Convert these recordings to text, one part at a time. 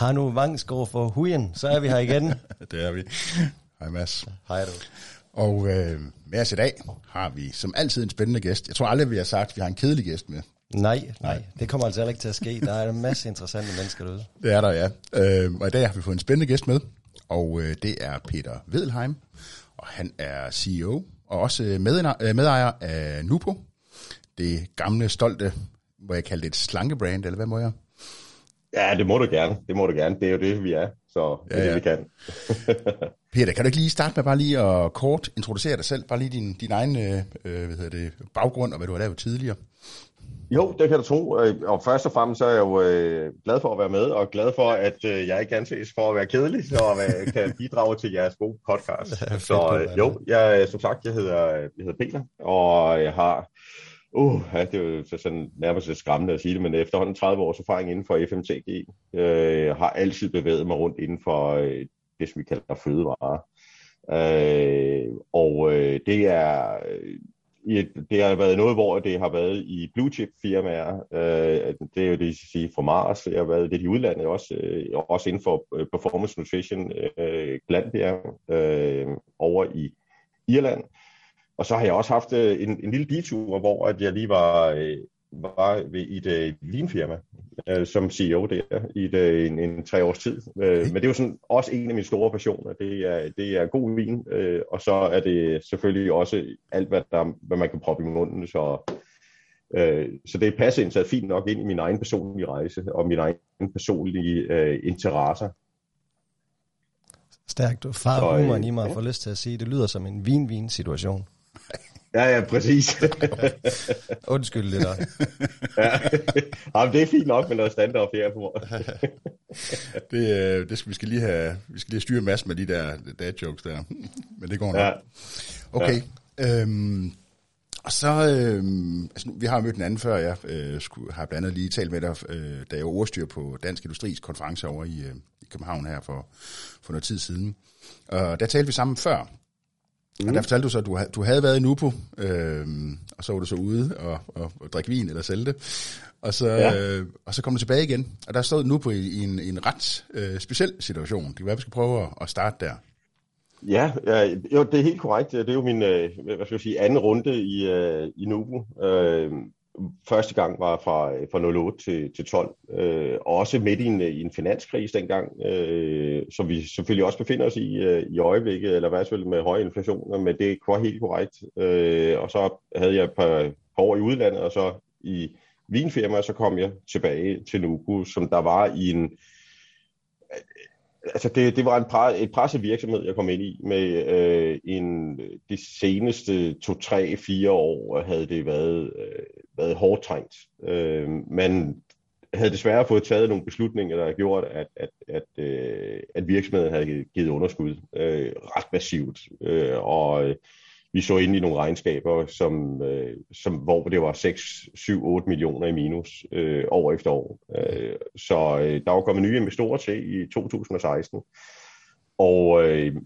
Har nu Vangsgaard for Huyen, så er vi her igen. det er vi. Hej Mads. Hej du. Og øh, med os i dag har vi som altid en spændende gæst. Jeg tror aldrig, vi har sagt, at vi har en kedelig gæst med. Nej, nej, det kommer altså ikke til at ske. Der er en masse interessante mennesker derude. Det er der, ja. Øh, og i dag har vi fået en spændende gæst med, og øh, det er Peter Vedelheim. Og han er CEO og også medejer af Nupo. Det gamle, stolte, må jeg kalde det et slankebrand, eller hvad må jeg? Ja, det må du gerne. Det må du gerne. Det er jo det, vi er. Så det ja, er det, vi kan. Peter, kan du ikke lige starte med bare lige at kort introducere dig selv? Bare lige din, din egen øh, hvad hedder det, baggrund og hvad du har lavet tidligere. Jo, det kan du tro. Og først og fremmest så er jeg jo øh, glad for at være med, og glad for, at øh, jeg ikke anses for at være kedelig, så jeg kan bidrage til jeres gode podcast. så øh, jo, jeg, som sagt, jeg hedder, jeg hedder Peter, og jeg har Uh, ja, det er jo sådan nærmest lidt skræmmende at sige det, men efterhånden 30 års erfaring inden for FMCG, øh, har altid bevæget mig rundt inden for øh, det, som vi kalder fødevarer. Øh, og øh, det er øh, i det har været noget, hvor det har været i blue chip firmaer. Øh, det er jo det, jeg sige, fra Mars. Det har været det i udlandet også, øh, også inden for øh, performance nutrition, øh, Glanbjerg, øh, over i Irland. Og så har jeg også haft øh, en, en lille detur, hvor at jeg lige var, øh, var ved et, et øh, som CEO der i et, en, en tre års tid. Øh, men det er jo sådan også en af mine store passioner. Det er, det er god vin, øh, og så er det selvfølgelig også alt, hvad, der, hvad man kan proppe i munden. Så, øh, så det passer indsat fint nok ind i min egen personlige rejse og min egen personlige øh, interesser. Stærkt. Far humoren i mig ja. får lyst til at sige, det lyder som en vin-vin-situation. Ja, ja, præcis. Undskyld der. ja. Jamen, det er fint nok med noget standard her på. det, øh, det skal, vi skal lige have, vi skal lige styre masse med de der dad jokes der. Men det går nok. Ja. Okay. Ja. Øhm, og så, øhm, altså nu, vi har mødt en anden før, jeg øh, skulle, har blandt andet lige talt med dig, øh, da jeg overstyr på Dansk Industris konference over i, øh, i København her for, for noget tid siden. Og der talte vi sammen før, Mm. Og der fortalte du så, at du, du havde været i Nupo, øh, og så var du så ude og, og, og drikke vin eller sælge det. Og så, ja. øh, og så kom du tilbage igen, og der stod Nupo i, i, en, i en ret øh, speciel situation. Det kan være, vi skal prøve at, at starte der. Ja, ja, jo, det er helt korrekt. Det er jo min øh, hvad skal jeg sige, anden runde i, øh, i Nupo. Øh, første gang var fra, øh, fra 08 til, til 12, øh, og også midt i en, øh, i en finanskrise dengang, øh, som vi selvfølgelig også befinder os i øh, i øjeblikket, eller hvad selvfølgelig med høje inflationer, men det var helt korrekt. Øh, og så havde jeg et par, par år i udlandet, og så i vinfirma, så kom jeg tilbage til Nuku, som der var i en altså det, det var en pre, et pressevirksomhed, jeg kom ind i med øh, en, de seneste to, tre, fire år havde det været, øh, været hårdt trængt. Øh, man havde desværre fået taget nogle beslutninger, der har gjort, at, at, at, øh, at virksomheden havde givet underskud øh, ret massivt. Øh, og øh, vi så ind i nogle regnskaber, som, øh, som, hvor det var 6, 7, 8 millioner i minus øh, år efter år. Øh, så øh, der var kommet nye investorer til i 2016, og øh,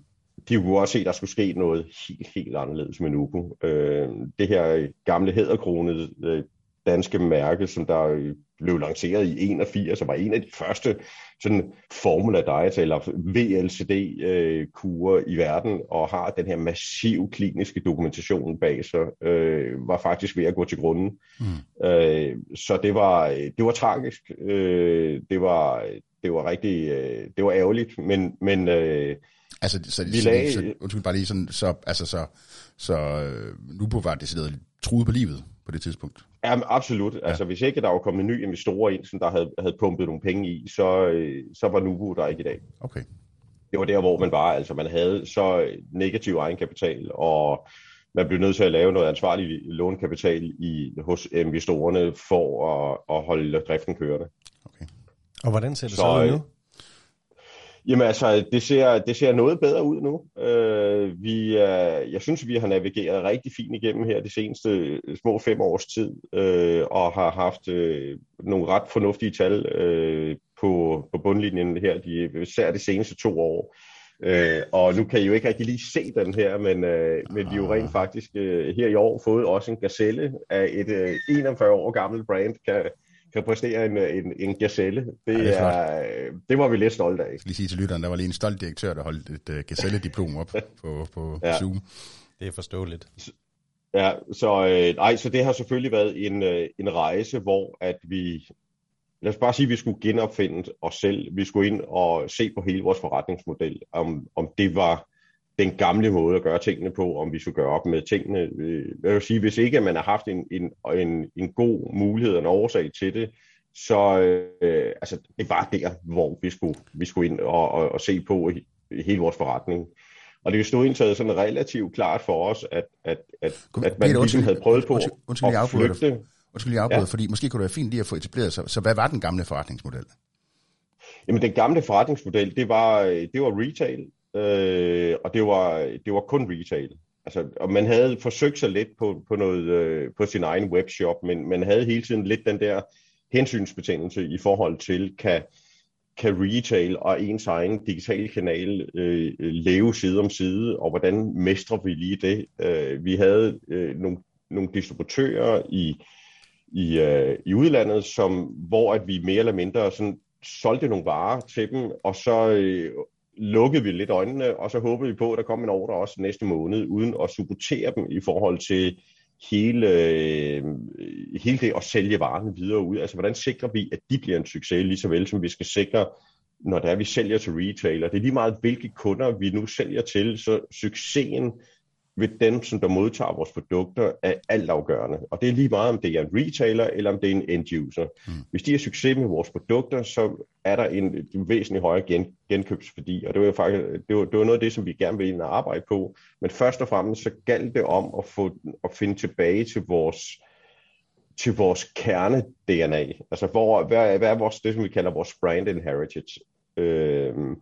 de kunne også se, at der skulle ske noget helt, helt anderledes med Nuku. Øh, det her gamle hæderkronede øh, danske mærke, som der blev lanceret i 81, og var en af de første sådan Formula Diet eller VLCD-kurer øh, i verden, og har den her massiv kliniske dokumentation bag sig, øh, var faktisk ved at gå til grunden. Mm. Øh, så det var, det var tragisk. Øh, det var, det var rigtig, øh, det var ærgerligt, men, men øh, Altså, så, vi så, lagde... så, undskyld bare lige sådan, så, altså, så, så øh, Nubo var decideret truet på livet på det tidspunkt? Ja, absolut. Ja. Altså, hvis ikke der var kommet nye investorer ind, som der havde, havde pumpet nogle penge i, så, øh, så var Nubo der ikke i dag. Okay. Det var der, hvor man var. Altså, man havde så negativ egenkapital, og man blev nødt til at lave noget ansvarlig lånekapital i, hos investorerne for at, at holde driften kørende. Okay. Og hvordan ser det så, så ud nu? Jamen altså, det ser, det ser noget bedre ud nu. Øh, vi er, jeg synes, vi har navigeret rigtig fint igennem her de seneste øh, små fem års tid, øh, og har haft øh, nogle ret fornuftige tal øh, på, på bundlinjen her, de, især de seneste to år. Øh, og nu kan I jo ikke rigtig lige se den her, men, øh, men vi er jo rent faktisk øh, her i år fået også en gazelle af et øh, 41 år gammelt brand, kan, kan præstere en, en, en gazelle. Det, ja, det, er, er det var vi lidt stolte af. Jeg skal lige sige til lytteren, der var lige en stolt direktør, der holdt et uh, gazelle-diplom op på, på ja. Zoom. Det er forståeligt. Ja, så, øh, nej, så det har selvfølgelig været en, øh, en rejse, hvor at vi, lad os bare sige, at vi skulle genopfinde os selv. Vi skulle ind og se på hele vores forretningsmodel, om, om det var den gamle måde at gøre tingene på, om vi skulle gøre op med tingene. Øh, jeg vil sige, hvis ikke at man har haft en, en, en, en god mulighed og en årsag til det, så øh, altså, det var der, hvor vi skulle, vi skulle ind og, og, og se på hele vores forretning. Og det stod indtaget sådan relativt klart for os, at, at, at, at man ligesom havde prøvet på undskyld, undskyld, at flygte. Undskyld, jeg afbryder, ja. fordi måske kunne det være fint lige at få etableret sig. Så hvad var den gamle forretningsmodel? Jamen, den gamle forretningsmodel, det var, det var retail, øh, og det var, det var kun retail. Altså, og man havde forsøgt sig lidt på, på, noget, øh, på sin egen webshop, men man havde hele tiden lidt den der hensynsbetændelse i forhold til, kan, kan retail og ens egen digitale kanal øh, leve side om side, og hvordan mestrer vi lige det? Øh, vi havde øh, nogle, nogle distributører i, i, øh, i udlandet, som, hvor at vi mere eller mindre sådan, solgte nogle varer til dem, og så øh, lukkede vi lidt øjnene, og så håbede vi på, at der kom en ordre også næste måned, uden at supportere dem i forhold til hele, øh, hele det at sælge varerne videre ud. Altså, hvordan sikrer vi, at de bliver en succes, lige så vel som vi skal sikre, når det er, vi sælger til retailer. Det er lige meget, hvilke kunder vi nu sælger til, så succesen ved dem, som der modtager vores produkter, er altafgørende. Og det er lige meget, om det er en retailer, eller om det er en end-user. Mm. Hvis de har succes med vores produkter, så er der en, en væsentlig højere gen, genkøbsværdi. Og det var, faktisk, det, var, det var noget af det, som vi gerne vil arbejde på. Men først og fremmest, så galt det om at, få, at finde tilbage til vores til vores kerne-DNA. Altså, hvor, hvad, hvad er vores, det, som vi kalder vores brand inheritance? Øh, jo,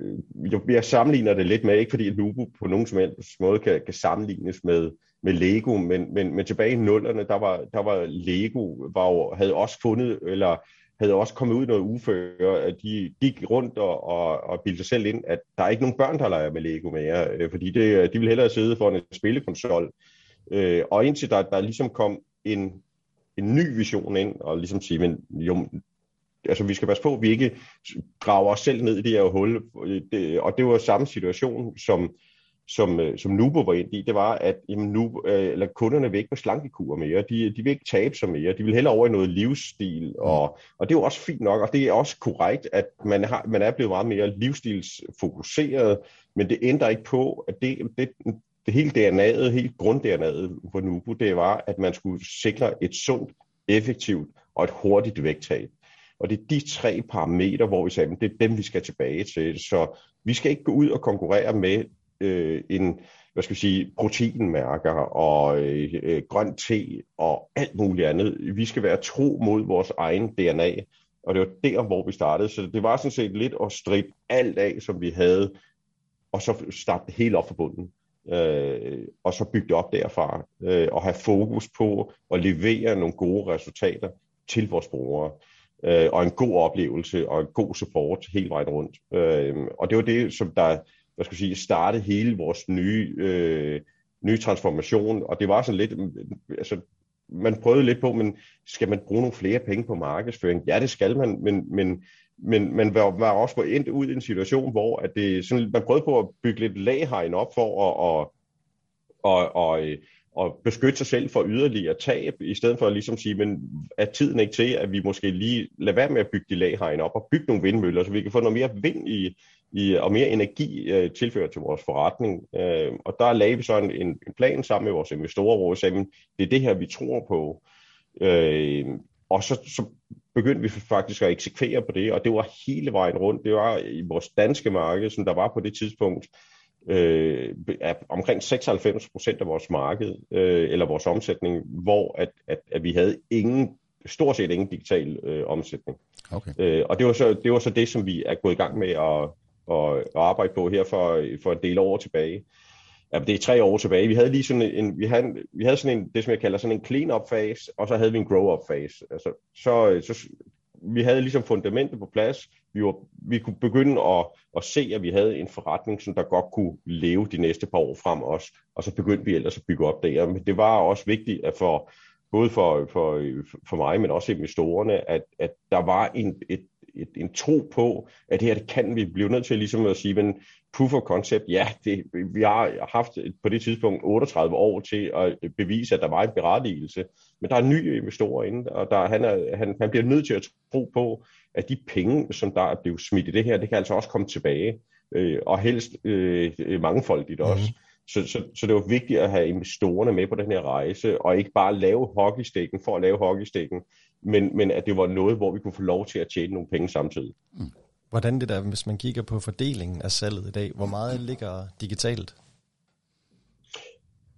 Øh, jeg sammenligner det lidt med, ikke fordi Nubu på nogen som helst måde kan, kan sammenlignes med, med Lego, men, men, men tilbage i nullerne, der var, der var Lego, var jo, havde også fundet, eller havde også kommet ud noget uføre, at de gik rundt og, og, og bildte sig selv ind, at der er ikke nogen børn, der leger med Lego mere, øh, fordi det, de vil hellere sidde for en spillekonsol. Øh, og indtil der, der ligesom kom en, en ny vision ind, og ligesom sige, men jo, altså vi skal passe på, at vi ikke graver os selv ned i det her hul. Det, og det var samme situation, som, som, øh, som Nubo var ind i. Det var, at jamen, nu, øh, eller kunderne vil ikke på slankekur mere. De, de vil ikke tabe sig mere. De vil hellere over i noget livsstil. Og, og det er jo også fint nok, og det er også korrekt, at man, har, man er blevet meget mere livsstilsfokuseret, men det ændrer ikke på, at det, det, det hele DNA'et, helt grund-DNA'et for Nubo, det var, at man skulle sikre et sundt, effektivt og et hurtigt vægttab. Og det er de tre parametre, hvor vi sagde, at det er dem, vi skal tilbage til. Så vi skal ikke gå ud og konkurrere med øh, en, hvad skal vi sige, proteinmærker og øh, øh grøn te og alt muligt andet. Vi skal være tro mod vores egen DNA, og det var der, hvor vi startede. Så det var sådan set lidt at stride alt af, som vi havde, og så starte helt op for bunden. Øh, og så bygge det op derfra, øh, og have fokus på at levere nogle gode resultater til vores brugere øh, og en god oplevelse og en god support hele vejen rundt. Øh, og det var det, som der hvad skal jeg sige, startede hele vores nye, øh, nye transformation, og det var sådan lidt, altså man prøvede lidt på, men skal man bruge nogle flere penge på markedsføring? Ja, det skal man, men, men, men man var, var også på endt ud i en situation, hvor at det, sådan, man prøvede på at bygge lidt laghegn op for at, og, og, og, øh, at og beskytte sig selv for yderligere tab, i stedet for at ligesom sige, men er tiden ikke til, at vi måske lige lader være med at bygge de laghegn op og bygge nogle vindmøller, så vi kan få noget mere vind i, i og mere energi øh, tilført til vores forretning. Øh, og der lagde vi så en, en plan sammen med vores investorer, hvor vi sagde, men det er det her, vi tror på. Øh, og så, så begyndte vi faktisk at eksekvere på det, og det var hele vejen rundt. Det var i vores danske marked, som der var på det tidspunkt, øh, er omkring 96 procent af vores marked, øh, eller vores omsætning, hvor at, at, at vi havde ingen, stort set ingen digital øh, omsætning. Okay. Øh, og det var, så, det var så det, som vi er gået i gang med at, at, at arbejde på her for, for en del år tilbage. Ja, det er tre år tilbage. Vi havde lige sådan en, vi havde, vi havde sådan en, det som jeg kalder sådan en clean-up fase, og så havde vi en grow-up fase. Altså, så, så vi havde ligesom fundamentet på plads. Vi, var, vi kunne begynde at, at se, at vi havde en forretning, som der godt kunne leve de næste par år frem os. Og så begyndte vi ellers at bygge op der. Men det var også vigtigt at for, både for, for, for mig, men også investorerne, at, at der var en, et, et, en tro på, at det her det kan vi blive nødt til ligesom at sige, men proof of concept, ja, det, vi har haft på det tidspunkt 38 år til at bevise, at der var en berettigelse, men der er nye investorer inde, og der, han, er, han, han bliver nødt til at tro på, at de penge, som der er blevet smidt i det her, det kan altså også komme tilbage, øh, og helst øh, mangefoldigt også. Mm. Så, så, så det var vigtigt at have investorerne med på den her rejse, og ikke bare lave hockeystikken for at lave hockeystikken, men, men at det var noget, hvor vi kunne få lov til at tjene nogle penge samtidig. Mm. Hvordan det der, hvis man kigger på fordelingen af salget i dag, hvor meget ligger digitalt?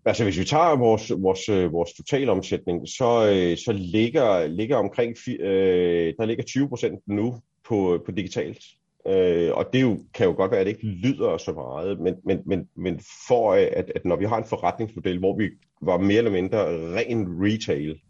Altså hvis vi tager vores, vores, øh, vores totalomsætning, så, øh, så ligger, ligger omkring, øh, der ligger 20 procent nu på, på digitalt. Øh, og det jo, kan jo godt være, at det ikke lyder så meget, men, men, men, men for at, at når vi har en forretningsmodel, hvor vi var mere eller mindre ren retail,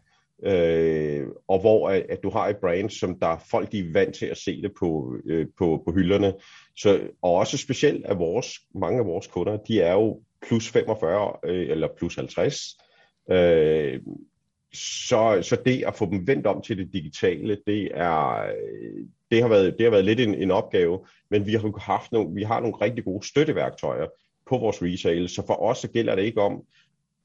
øh, og hvor at, at du har et brand, som der folk de er vant til at se det på, øh, på, på hylderne, så, og også specielt af vores, mange af vores kunder, de er jo plus 45 øh, eller plus 50, øh, så, så det at få dem vendt om til det digitale, det er det har været, det har været lidt en, en opgave, men vi har haft nogle, vi har nogle rigtig gode støtteværktøjer på vores resale, så for os så gælder det ikke om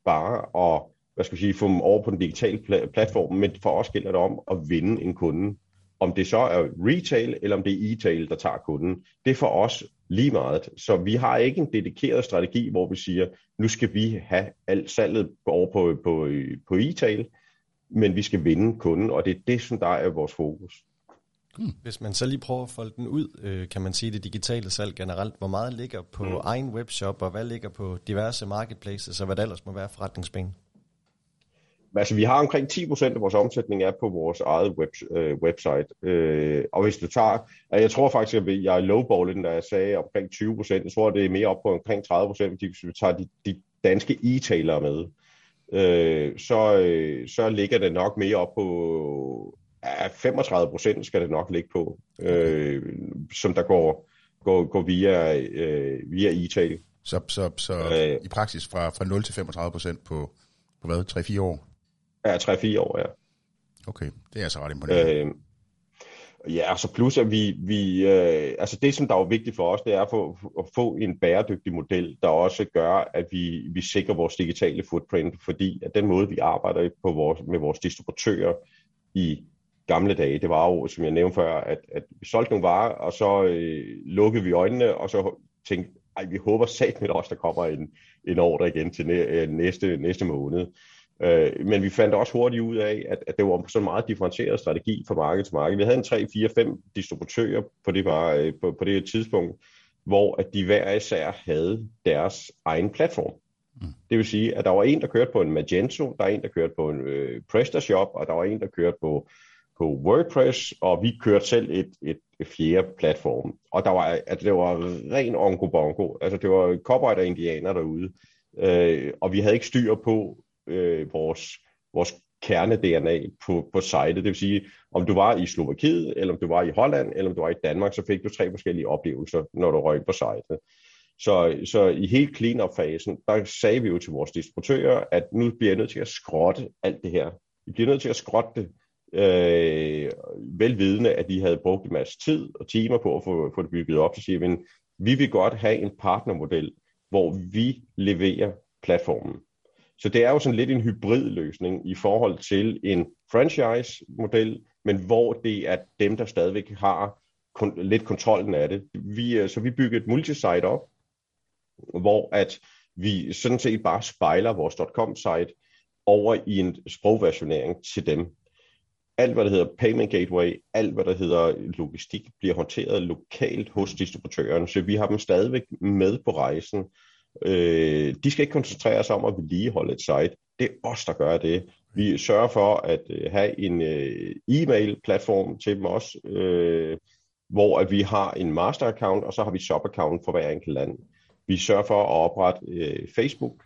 bare at hvad skal vi sige, få dem over på den digitale pl- platform, men for os gælder det om at vinde en kunde. Om det så er retail, eller om det er e-tail, der tager kunden, det er for os lige meget. Så vi har ikke en dedikeret strategi, hvor vi siger, nu skal vi have alt salget over på, på, på e-tail, men vi skal vinde kunden, og det er det, som der er vores fokus. Hmm. Hvis man så lige prøver at folde den ud, øh, kan man sige det digitale salg generelt, hvor meget ligger på mm. egen webshop, og hvad ligger på diverse marketplaces, og hvad der ellers må være forretningsben? Altså, vi har omkring 10% af vores omsætning er på vores eget web, øh, website. Øh, og hvis du tager, jeg tror faktisk, at jeg er lowballen, da jeg sagde omkring 20%, jeg tror, det er mere op på omkring 30%, fordi hvis vi tager de, de danske e-tailere med, øh, så, øh, så ligger det nok mere op på ja, 35 procent skal det nok ligge på, øh, som der går, går, går via, øh, via e-tail. Så, så, så øh, i praksis fra, fra 0 til 35 procent på, på hvad, 3-4 år? Ja, 3-4 år, ja. Okay, det er altså ret imponerende. Øh, ja, så plus at vi, vi øh, altså det som der er vigtigt for os, det er at få, at få en bæredygtig model, der også gør, at vi, vi sikrer vores digitale footprint, fordi at den måde, vi arbejder på vores, med vores distributører i gamle dage, det var jo, som jeg nævnte før, at, at vi solgte nogle varer, og så øh, lukkede vi øjnene, og så tænkte, ej, vi håber sat med også, der kommer en, en ordre igen til næ, øh, næste, næste måned. Øh, men vi fandt også hurtigt ud af, at, at det var så meget differentieret strategi fra marked til marked. Vi havde en 3, 4, 5 distributører på det, var, øh, på, på det tidspunkt, hvor at de hver især havde deres egen platform. Mm. Det vil sige, at der var en, der kørte på en Magento, der er en, der kørte på en øh, PrestaShop, og der var en, der kørte på på WordPress, og vi kørte selv et, et, et fjerde platform. Og der var, altså, det var ren ongo bongo. Altså, det var cowboy og indianer derude. Øh, og vi havde ikke styr på øh, vores, vores kerne-DNA på, på sitet. Det vil sige, om du var i Slovakiet, eller om du var i Holland, eller om du var i Danmark, så fik du tre forskellige oplevelser, når du røg på sitet. Så, så i helt clean-up-fasen, der sagde vi jo til vores distributører, at nu bliver jeg nødt til at skrotte alt det her. Vi bliver nødt til at skrotte det øh, velvidende, at de havde brugt en masse tid og timer på at få, få det bygget op, så siger vi, vi vil godt have en partnermodel, hvor vi leverer platformen. Så det er jo sådan lidt en hybridløsning i forhold til en franchise-model, men hvor det er dem, der stadigvæk har kon- lidt kontrollen af det. Vi, øh, så vi bygger et multisite op, hvor at vi sådan set bare spejler vores .com-site over i en sprogversionering til dem alt hvad der hedder payment gateway, alt hvad der hedder logistik, bliver håndteret lokalt hos distributøren, så vi har dem stadigvæk med på rejsen. Øh, de skal ikke koncentrere sig om at vedligeholde et site. Det er os, der gør det. Vi sørger for at øh, have en øh, e-mail-platform til dem også, øh, hvor at vi har en master-account, og så har vi sub-account for hver enkelt land. Vi sørger for at oprette øh, Facebook,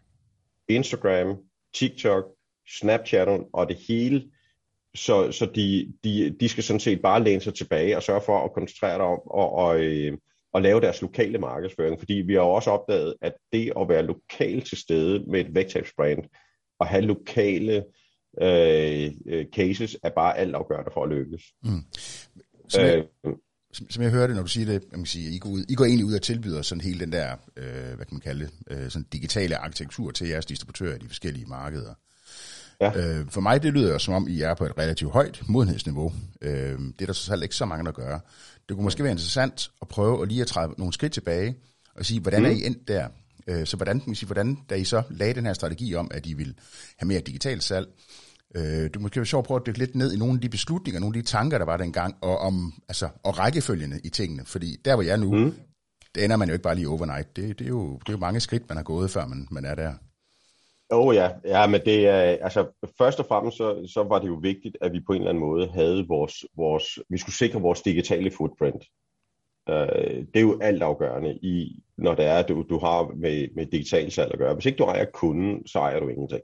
Instagram, TikTok, Snapchat og det hele så, så de, de, de skal sådan set bare læne sig tilbage og sørge for at koncentrere sig om og, og, øh, og lave deres lokale markedsføring. Fordi vi har også opdaget, at det at være lokalt til stede med et vægttabsbrand og have lokale øh, øh, cases er bare alt afgørende for at lykkes. Mm. Som, jeg, øh, som, som jeg hørte, når du siger det, jeg kan sige, I, går ud, I går egentlig ud og tilbyder sådan hele den der, øh, hvad kan man kalde det, øh, sådan digitale arkitektur til jeres distributører i de forskellige markeder. Ja. Øh, for mig det lyder som om, I er på et relativt højt modenhedsniveau. Øh, det er der så selv ikke så mange, der gør. Det kunne måske være interessant at prøve at lige at træde nogle skridt tilbage og sige, hvordan mm. er I endt der? Øh, så hvordan, man sige, hvordan, da I så lagde den her strategi om, at I vil have mere digitalt salg, øh, du måske være sjovt at prøve at dykke lidt ned i nogle af de beslutninger, nogle af de tanker, der var dengang, og, om, altså, og rækkefølgende i tingene. Fordi der, hvor jeg er nu, mm. det ender man jo ikke bare lige overnight. Det, det, er, jo, det er jo mange skridt, man har gået, før man, man er der. Åh oh, ja, ja, men det er, altså først og fremmest så, så var det jo vigtigt, at vi på en eller anden måde havde vores, vores vi skulle sikre vores digitale footprint. Uh, det er jo alt afgørende i, når det er, at du, du har med, med digital salg at gøre. Hvis ikke du ejer kunden, så ejer du ingenting.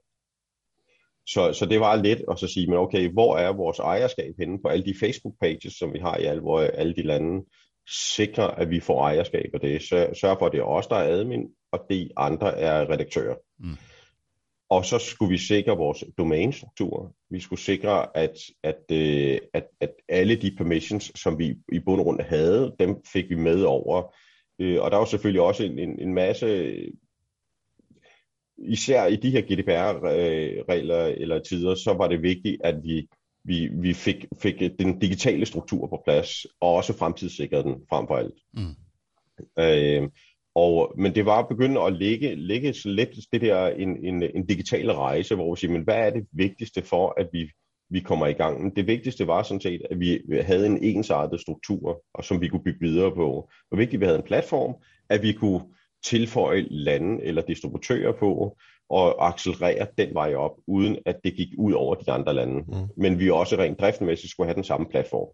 Så, så det var lidt at så sige, men okay, hvor er vores ejerskab henne på alle de Facebook-pages, som vi har i alle, hvor alle de lande, sikre, at vi får ejerskab af det. Sørg for, at det er os, der er admin, og de andre er redaktører. Mm. Og så skulle vi sikre vores domænestruktur. Vi skulle sikre, at, at, øh, at, at alle de permissions, som vi i bund og grund havde, dem fik vi med over. Øh, og der var selvfølgelig også en, en, en masse, især i de her GDPR-regler eller tider, så var det vigtigt, at vi, vi, vi fik, fik den digitale struktur på plads, og også fremtidssikrede den frem for alt. Mm. Øh, og, men det var at begynde at lægge, lægge så lidt det der en, en, en digital rejse, hvor vi siger, men hvad er det vigtigste for, at vi, vi kommer i gang? Men det vigtigste var sådan set, at vi havde en ensartet struktur, og som vi kunne bygge videre på. Var vigtigt, at vi havde en platform, at vi kunne tilføje lande eller distributører på, og accelerere den vej op, uden at det gik ud over de andre lande. Mm. Men vi også rent driftmæssigt skulle have den samme platform.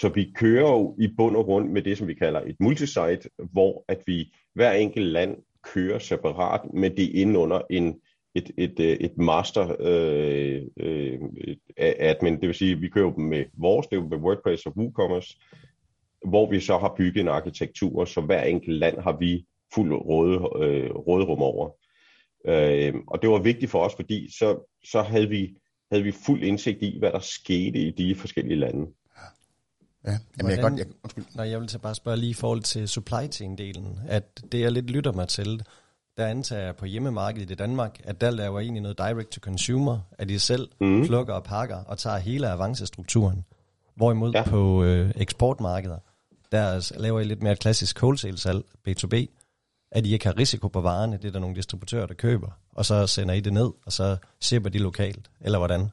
Så vi kører jo i bund og grund med det, som vi kalder et multisite, hvor at vi hver enkelt land kører separat, men det er inde under en, et, et, øh, et master øh, øh, admin. Det vil sige, at vi kører dem med vores, det er med WordPress og WooCommerce, hvor vi så har bygget en arkitektur, så hver enkelt land har vi fuld råde, øh, råderum over. Øh, og det var vigtigt for os, fordi så, så havde, vi, havde vi fuld indsigt i, hvad der skete i de forskellige lande. Ja, Jamen, jeg, godt, jeg, undskyld. Nej, jeg vil så bare spørge lige i forhold til supply chain-delen, at det jeg lidt lytter mig til, der antager jeg på hjemmemarkedet i Danmark, at der laver egentlig noget direct to consumer, at de selv mm. plukker og pakker og tager hele avancestrukturen. Hvorimod ja. på øh, eksportmarkeder, der laver I lidt mere et klassisk wholesale-salg, B2B, at I ikke har risiko på varerne, det er der nogle distributører, der køber, og så sender I det ned, og så shipper de lokalt, eller hvordan?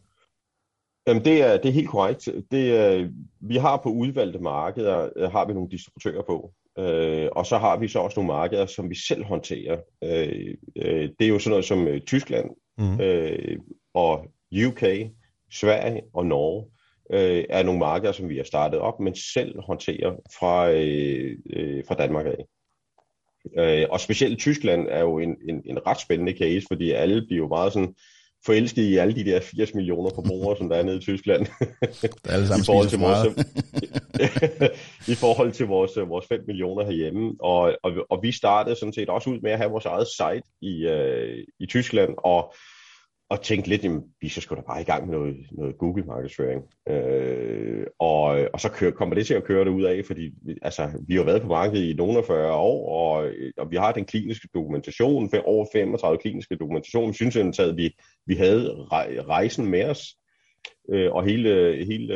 Jamen, det er, det er helt korrekt. Det er, vi har på udvalgte markeder, øh, har vi nogle distributører på. Øh, og så har vi så også nogle markeder, som vi selv håndterer. Øh, øh, det er jo sådan noget som øh, Tyskland mm. øh, og UK, Sverige og Norge øh, er nogle markeder, som vi har startet op, men selv håndterer fra, øh, øh, fra Danmark af. Øh, og specielt Tyskland er jo en, en, en ret spændende case, fordi alle bliver jo meget sådan forelsket i alle de der 80 millioner forbrugere, som der er nede i Tyskland. Det er alle sammen I forhold til vores, I forhold til vores, vores 5 millioner herhjemme. Og, og, og vi startede sådan set også ud med at have vores eget site i, uh, i Tyskland, og og tænkte lidt, jamen, vi så skulle da bare i gang med noget, noget Google-markedsføring. Øh, og, og så kører, kommer det til at køre det ud af, fordi altså, vi har været på markedet i nogle af 40 år, og, og vi har den kliniske dokumentation, over 35 kliniske dokumentation. Vi synes at vi, vi havde rejsen med os, øh, og hele, hele,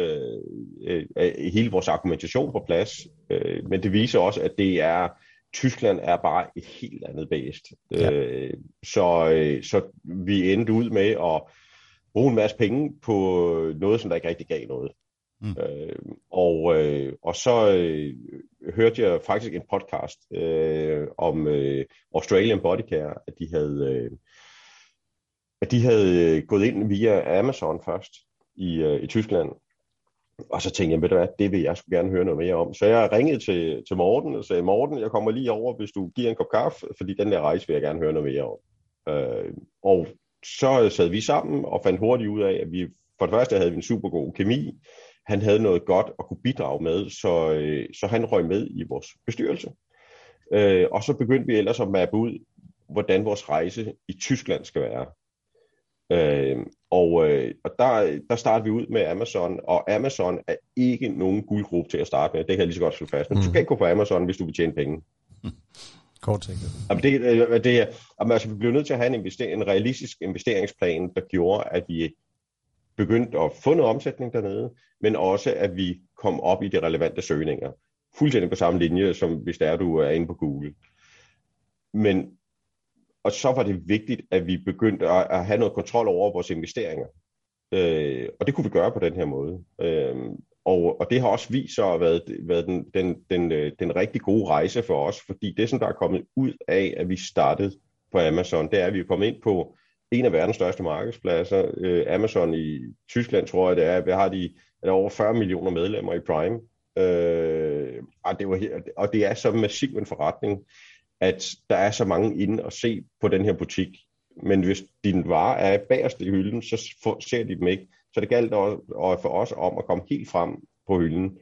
øh, øh, hele vores argumentation på plads. Øh, men det viser også, at det er Tyskland er bare et helt andet based. Ja. Øh, så, øh, så vi endte ud med at bruge en masse penge på noget, som der ikke rigtig gav noget. Mm. Øh, og, øh, og så øh, hørte jeg faktisk en podcast øh, om øh, Australian Body Care, at de havde øh, at de havde gået ind via Amazon først i, øh, i Tyskland og så tænkte jeg, ved du hvad, det vil jeg skulle gerne høre noget mere om. Så jeg ringede til, til Morten og sagde, Morten, jeg kommer lige over, hvis du giver en kop kaffe, fordi den der rejse vil jeg gerne høre noget mere om. Øh, og så sad vi sammen og fandt hurtigt ud af, at vi for det første havde vi en super god kemi. Han havde noget godt at kunne bidrage med, så, øh, så han røg med i vores bestyrelse. Øh, og så begyndte vi ellers at mappe ud, hvordan vores rejse i Tyskland skal være. Øh, og øh, og der, der starter vi ud med Amazon, og Amazon er ikke nogen guldgruppe til at starte med. Det kan jeg lige så godt slå fast. Men mm. du skal ikke gå på Amazon, hvis du vil tjene penge. Kort tænket. Jamen det, øh, det jamen altså, vi blev nødt til at have en, invester- en realistisk investeringsplan, der gjorde, at vi begyndte at få noget omsætning dernede, men også at vi kom op i de relevante søgninger. Fuldstændig på samme linje, som hvis det er, du er inde på Google. Men, og så var det vigtigt, at vi begyndte at, at have noget kontrol over vores investeringer. Øh, og det kunne vi gøre på den her måde. Øh, og, og det har også vist sig at have været, været den, den, den, øh, den rigtig gode rejse for os, fordi det, som der er kommet ud af, at vi startede på Amazon, det er, at vi er kommet ind på en af verdens største markedspladser. Øh, Amazon i Tyskland, tror jeg, det er. Vi har de er der over 40 millioner medlemmer i Prime. Øh, og, det var, og det er så massiv en forretning, at der er så mange inde og se på den her butik. Men hvis din vare er bagerst i hylden, så ser de dem ikke. Så det galt for os om at komme helt frem på hylden.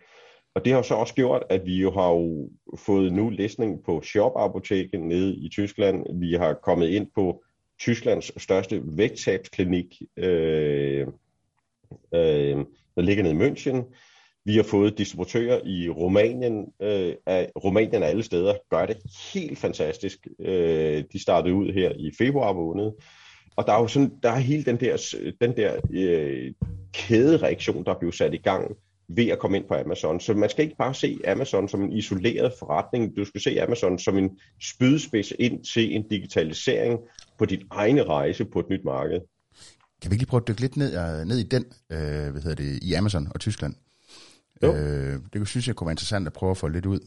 Og det har så også gjort, at vi jo har jo fået nu læsning på Shop-apoteket nede i Tyskland. Vi har kommet ind på Tysklands største vægttabsklinik, øh, øh, der ligger nede i München. Vi har fået distributører i Rumænien. Øh, af, Rumænien af alle steder gør det helt fantastisk. Øh, de startede ud her i februar måned. Og der er jo sådan, der er hele den der, den der øh, kædereaktion, der blev sat i gang ved at komme ind på Amazon. Så man skal ikke bare se Amazon som en isoleret forretning. Du skal se Amazon som en spydspids ind til en digitalisering på dit egne rejse på et nyt marked. Kan vi ikke lige prøve at dykke lidt ned, øh, ned i den, øh, hvad hedder det, i Amazon og Tyskland? Jo. Øh, det synes jeg kunne være interessant at prøve at få lidt ud.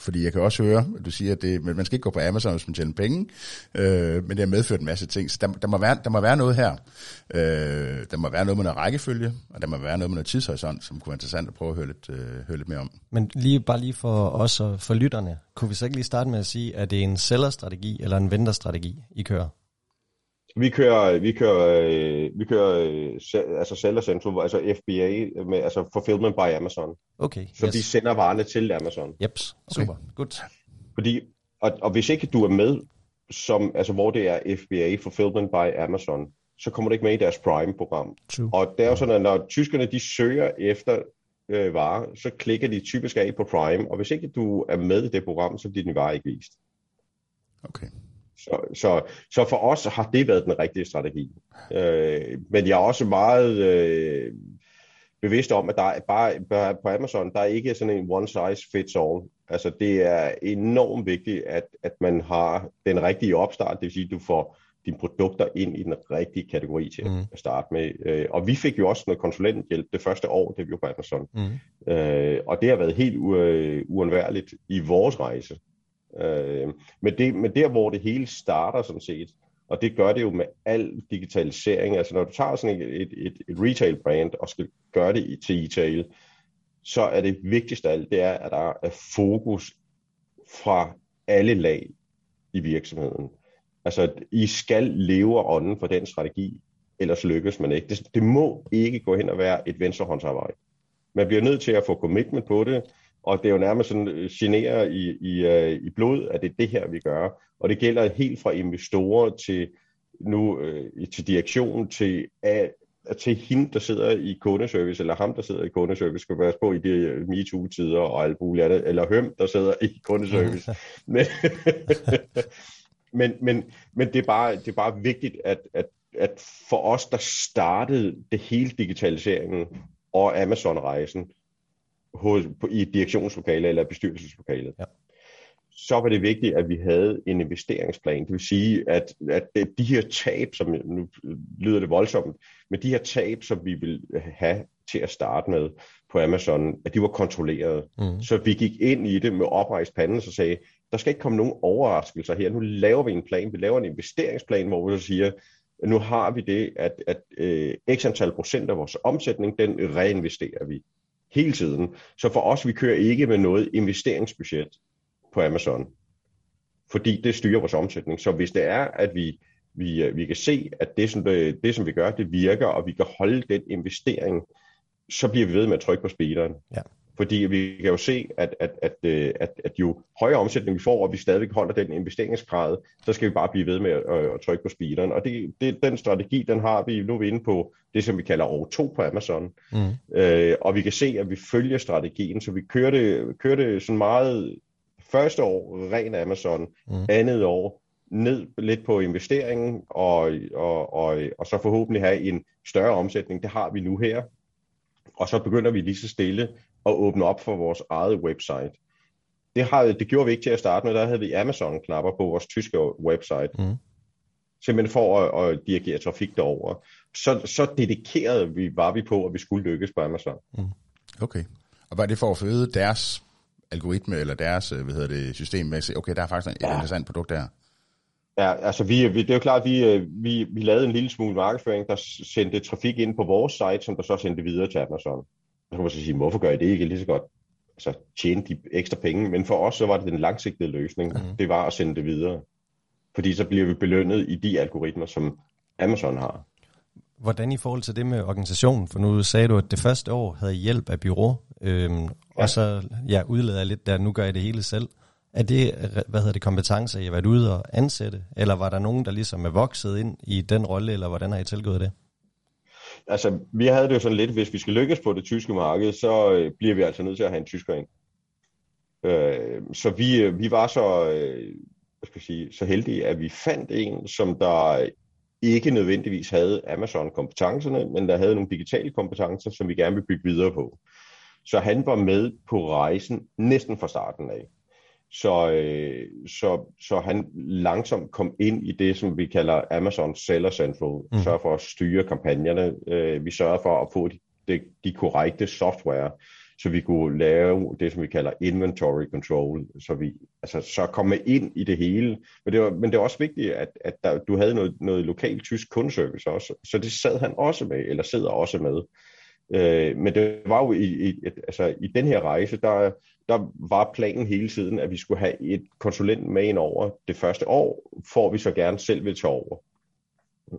Fordi jeg kan også høre, at du siger, at det, man skal ikke gå på Amazon, hvis man tjener penge, øh, men det har medført en masse ting. Så der, der, må, være, der må være noget her. Øh, der må være noget med noget rækkefølge, og der må være noget med noget tidshorisont, som kunne være interessant at prøve at høre lidt, øh, høre lidt mere om. Men lige bare lige for os og for lytterne, kunne vi så ikke lige starte med at sige, at det er en sælgerstrategi eller en venderstrategi, I kører? Vi kører, vi kører, øh, vi kører øh, altså Seller Central, altså FBA, med, altså Fulfillment by Amazon. Okay, Så yes. de sender varerne til Amazon. Yep, super, okay. godt. Fordi, og, og hvis ikke du er med, som, altså hvor det er FBA, Fulfillment by Amazon, så kommer du ikke med i deres Prime-program. True. Og det er jo sådan, at når tyskerne de søger efter øh, varer, så klikker de typisk af på Prime, og hvis ikke du er med i det program, så bliver din vare ikke vist. Okay. Så, så, så for os har det været den rigtige strategi. Øh, men jeg er også meget øh, bevidst om, at der er bare på Amazon, der er ikke sådan en one size fits all. Altså det er enormt vigtigt, at, at man har den rigtige opstart, det vil sige, at du får dine produkter ind i den rigtige kategori til mm. at starte med. Øh, og vi fik jo også noget konsulenthjælp det første år, det vi var på Amazon. Mm. Øh, og det har været helt u- uundværligt i vores rejse. Øh, men, det, men der, hvor det hele starter sådan set, og det gør det jo med al digitalisering, altså når du tager sådan et, et, et, et retail brand og skal gøre det til e-tail, så er det vigtigste af alt, det er, at der er fokus fra alle lag i virksomheden. Altså, I skal leve ånden for den strategi, ellers lykkes man ikke. Det, det må ikke gå hen og være et venstrehåndsarbejde. Man bliver nødt til at få commitment på det, og det er jo nærmest sådan øh, generer i, i, uh, i blod, at det er det her, vi gør. Og det gælder helt fra investorer til nu uh, til direktion til uh, til hende, der sidder i kundeservice, eller ham, der sidder i kundeservice, skal være på i de MeToo-tider og alt muligt andet, eller høm, der sidder i kundeservice. men, men, men, men det, er bare, det er bare vigtigt, at, at, at for os, der startede det hele digitaliseringen og Amazon-rejsen, hos, på, i direktionslokalet eller bestyrelseslokalet, ja. så var det vigtigt, at vi havde en investeringsplan. Det vil sige, at, at de her tab, som nu lyder det voldsomt, men de her tab, som vi vil have til at starte med på Amazon, at de var kontrolleret. Mm. Så vi gik ind i det med oprejst panden og sagde, der skal ikke komme nogen overraskelser her. Nu laver vi en plan, vi laver en investeringsplan, hvor vi så siger, nu har vi det, at, at øh, x antal procent af vores omsætning, den reinvesterer vi hele tiden. Så for os, vi kører ikke med noget investeringsbudget på Amazon, fordi det styrer vores omsætning. Så hvis det er, at vi, vi, øh, vi kan se, at det som, det, det, som vi gør, det virker, og vi kan holde den investering, så bliver vi ved med at trykke på speederen. Ja. Fordi vi kan jo se, at, at, at, øh, at, at jo højere omsætning vi får, og vi stadig holder den investeringsgrad, så skal vi bare blive ved med at, at trykke på speederen. Og det, det, den strategi, den har vi nu er vi inde på det, som vi kalder år 2 på Amazon. Mm. Øh, og vi kan se, at vi følger strategien, så vi kører det, kører det sådan meget første år ren Amazon, mm. andet år ned lidt på investeringen, og, og, og, og så forhåbentlig have en større omsætning. Det har vi nu her. Og så begynder vi lige så stille at åbne op for vores eget website. Det, har, det gjorde vi ikke til at starte med. Der havde vi Amazon-knapper på vores tyske website. Mm. Simpelthen for at, at dirigere trafik derover. Så, så dedikerede vi, var vi på, at vi skulle lykkes på Amazon. Mm. Okay. Og var det for at føde deres algoritme, eller deres hvad hedder det, system med at se, okay, der er faktisk et ja. interessant produkt der? Ja, altså vi, vi, det er jo klart, at vi, øh, vi, vi lavede en lille smule markedsføring, der sendte trafik ind på vores site, som der så sendte videre til Amazon. Så kan man så sige, hvorfor gør I det ikke lige så godt? Altså tjene de ekstra penge. Men for os, så var det den langsigtede løsning. Mm. Det var at sende det videre. Fordi så bliver vi belønnet i de algoritmer, som Amazon har. Hvordan i forhold til det med organisationen? For nu sagde du, at det første år havde hjælp af bureau, øhm, ja. og så ja, udleder jeg lidt der, nu gør jeg det hele selv. Er det, hvad hedder det, kompetencer, I har været ude og ansætte? Eller var der nogen, der ligesom er vokset ind i den rolle, eller hvordan har I tilgået det? Altså, vi havde det jo sådan lidt, hvis vi skal lykkes på det tyske marked, så øh, bliver vi altså nødt til at have en tysker ind. Øh, så vi, øh, vi var så, øh, hvad skal jeg sige, så heldige, at vi fandt en, som der ikke nødvendigvis havde Amazon-kompetencerne, men der havde nogle digitale kompetencer, som vi gerne vil bygge videre på. Så han var med på rejsen næsten fra starten af. Så, øh, så, så han langsomt kom ind i det, som vi kalder Amazon Seller Central. Mm. Sørger for at styre kampagnerne. Øh, vi sørger for at få de, de, de korrekte software, så vi kunne lave det, som vi kalder inventory control. Så vi altså, så komme ind i det hele. Men det var, men det er også vigtigt, at, at der, du havde noget, noget lokal tysk kundeservice også. Så det sad han også med, eller sidder også med. Øh, men det var jo i, i, altså, i den her rejse, der, der var planen hele tiden, at vi skulle have et konsulent med ind over det første år, for vi så gerne selv vil tage over.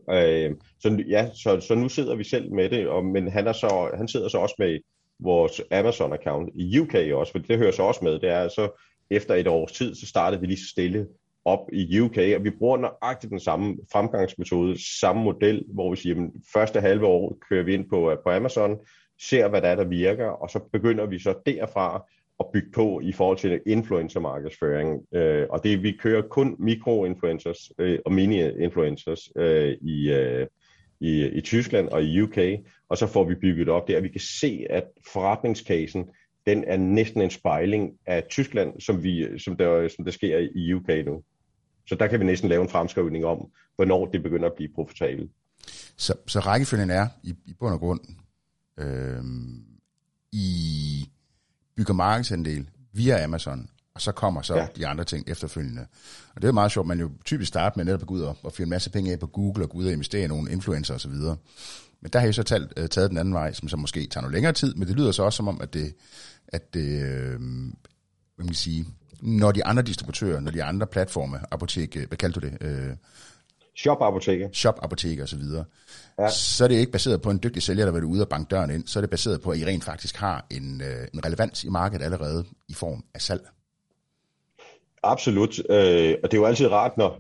Øh, så, ja, så, så nu sidder vi selv med det, og, men han, er så, han sidder så også med vores Amazon-account i UK også, for det hører så også med. Det er altså, efter et års tid, så startede vi lige så stille op i UK, og vi bruger nøjagtigt den samme fremgangsmetode, samme model, hvor vi siger, at første halve år kører vi ind på, øh, på Amazon, ser hvad der er, der virker, og så begynder vi så derfra at bygge på i forhold til influencer-markedsføring. Øh, og det vi kører kun mikro-influencers øh, og mini-influencers øh, i, øh, i, i Tyskland og i UK, og så får vi bygget op der. Vi kan se, at forretningscasen den er næsten en spejling af Tyskland, som, vi, som, der, som der sker i UK nu. Så der kan vi næsten lave en fremskrivning om, hvornår det begynder at blive profitabelt. Så, så rækkefølgen er i, i bund og grund, øh, i bygger markedsandel via Amazon, og så kommer så ja. de andre ting efterfølgende. Og det er meget sjovt, man jo typisk starter med netop at gå ud og, og fyre en masse penge af på Google, og gå ud og investere i nogle influencer osv. Men der har jeg så talt, uh, taget den anden vej, som så måske tager noget længere tid, men det lyder så også som om, at det, at det øh, hvad man sige, når de andre distributører, når de andre platforme, apotek, hvad kaldte du det? Øh, Shop-apoteker. Shop-apoteker osv. Ja. Så er det ikke baseret på en dygtig sælger, der vil ude og banke døren ind. Så er det baseret på, at I rent faktisk har en, øh, en relevans i markedet allerede i form af salg. Absolut. Øh, og det er jo altid rart, når,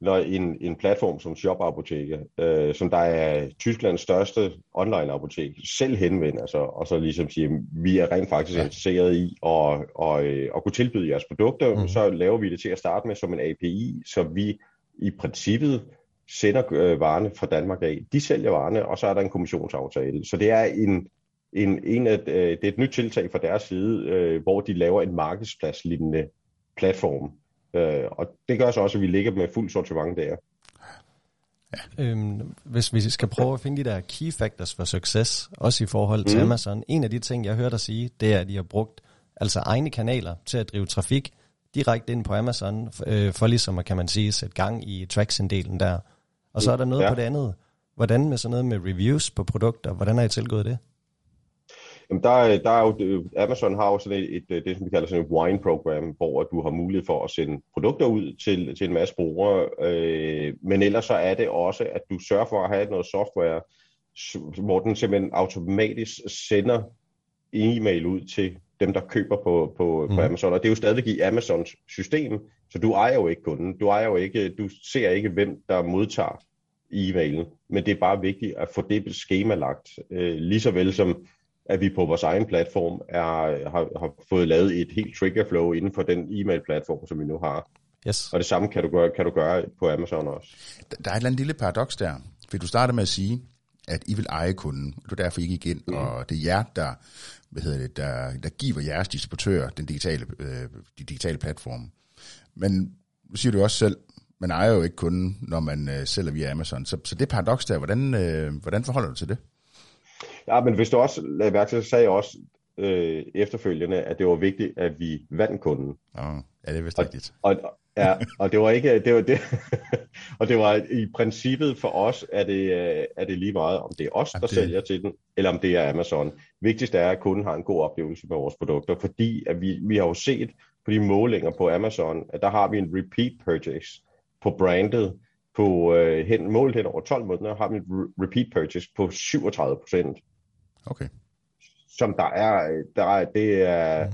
når en, en platform som Shop Apoteker, øh, som der er Tysklands største online-apotek, selv henvender sig, og så ligesom siger, vi er rent faktisk ja. interesseret i at, og, og, at kunne tilbyde jeres produkter, mm. så laver vi det til at starte med som en API, så vi i princippet sender øh, varerne fra Danmark af. De sælger varerne, og så er der en kommissionsaftale. Så det er en, en, en af, øh, det er et nyt tiltag fra deres side, øh, hvor de laver en markedspladslignende platform. Øh, og det gør så også, at vi ligger med fuld sortiment der. Ja. Øhm, hvis vi skal prøve at finde de der key factors for succes, også i forhold til mm. Amazon, en af de ting, jeg hørte dig sige, det er, at de har brugt altså egne kanaler til at drive trafik direkte ind på Amazon, øh, for ligesom at, kan man sige, sætte gang i traction-delen der. Og så er der noget ja. på det andet. Hvordan med sådan noget med reviews på produkter, hvordan er I tilgået det? Jamen der, der er jo, Amazon har jo sådan et, et, det, som vi kalder sådan et wine program, hvor du har mulighed for at sende produkter ud til, til en masse brugere, øh, men ellers så er det også, at du sørger for at have noget software, hvor den simpelthen automatisk sender e-mail ud til dem, der køber på, på, mm. på Amazon. Og det er jo stadigvæk i Amazons system, så du ejer jo ikke kunden. Du, ejer jo ikke, du ser ikke, hvem der modtager e-mailen. Men det er bare vigtigt at få det schema lagt. Øh, lige så vel som at vi på vores egen platform er, har, har fået lavet et helt trigger flow inden for den e-mail-platform, som vi nu har. Yes. Og det samme kan du, gøre, kan du gøre på Amazon også. Der er et eller andet lille paradoks der. For du starter med at sige, at I vil eje kunden, og du derfor ikke igen, mm. og det er jer, der, hvad hedder det, der, der giver jeres distributør den digitale, øh, de digitale platforme. Men nu siger du også selv, man ejer jo ikke kunden, når man øh, sælger via Amazon. Så, så det paradoks der, hvordan, øh, hvordan forholder du til det? Ja, men hvis du også lagde mærke til, så sagde jeg også øh, efterfølgende, at det var vigtigt, at vi vandt kunden. Oh, ja, det er vist rigtigt. Og, og, ja, og det var ikke, det var det, og det var i princippet for os, at det, øh, er det lige meget, om det er os, der det... sælger til den, eller om det er Amazon. Vigtigst er, at kunden har en god oplevelse med vores produkter, fordi at vi, vi har jo set på de målinger på Amazon, at der har vi en repeat purchase på brandet, på øh, hen, målt hen over 12 måneder, har vi en repeat purchase på 37 procent. Okay. Som der er, der er det er, mm.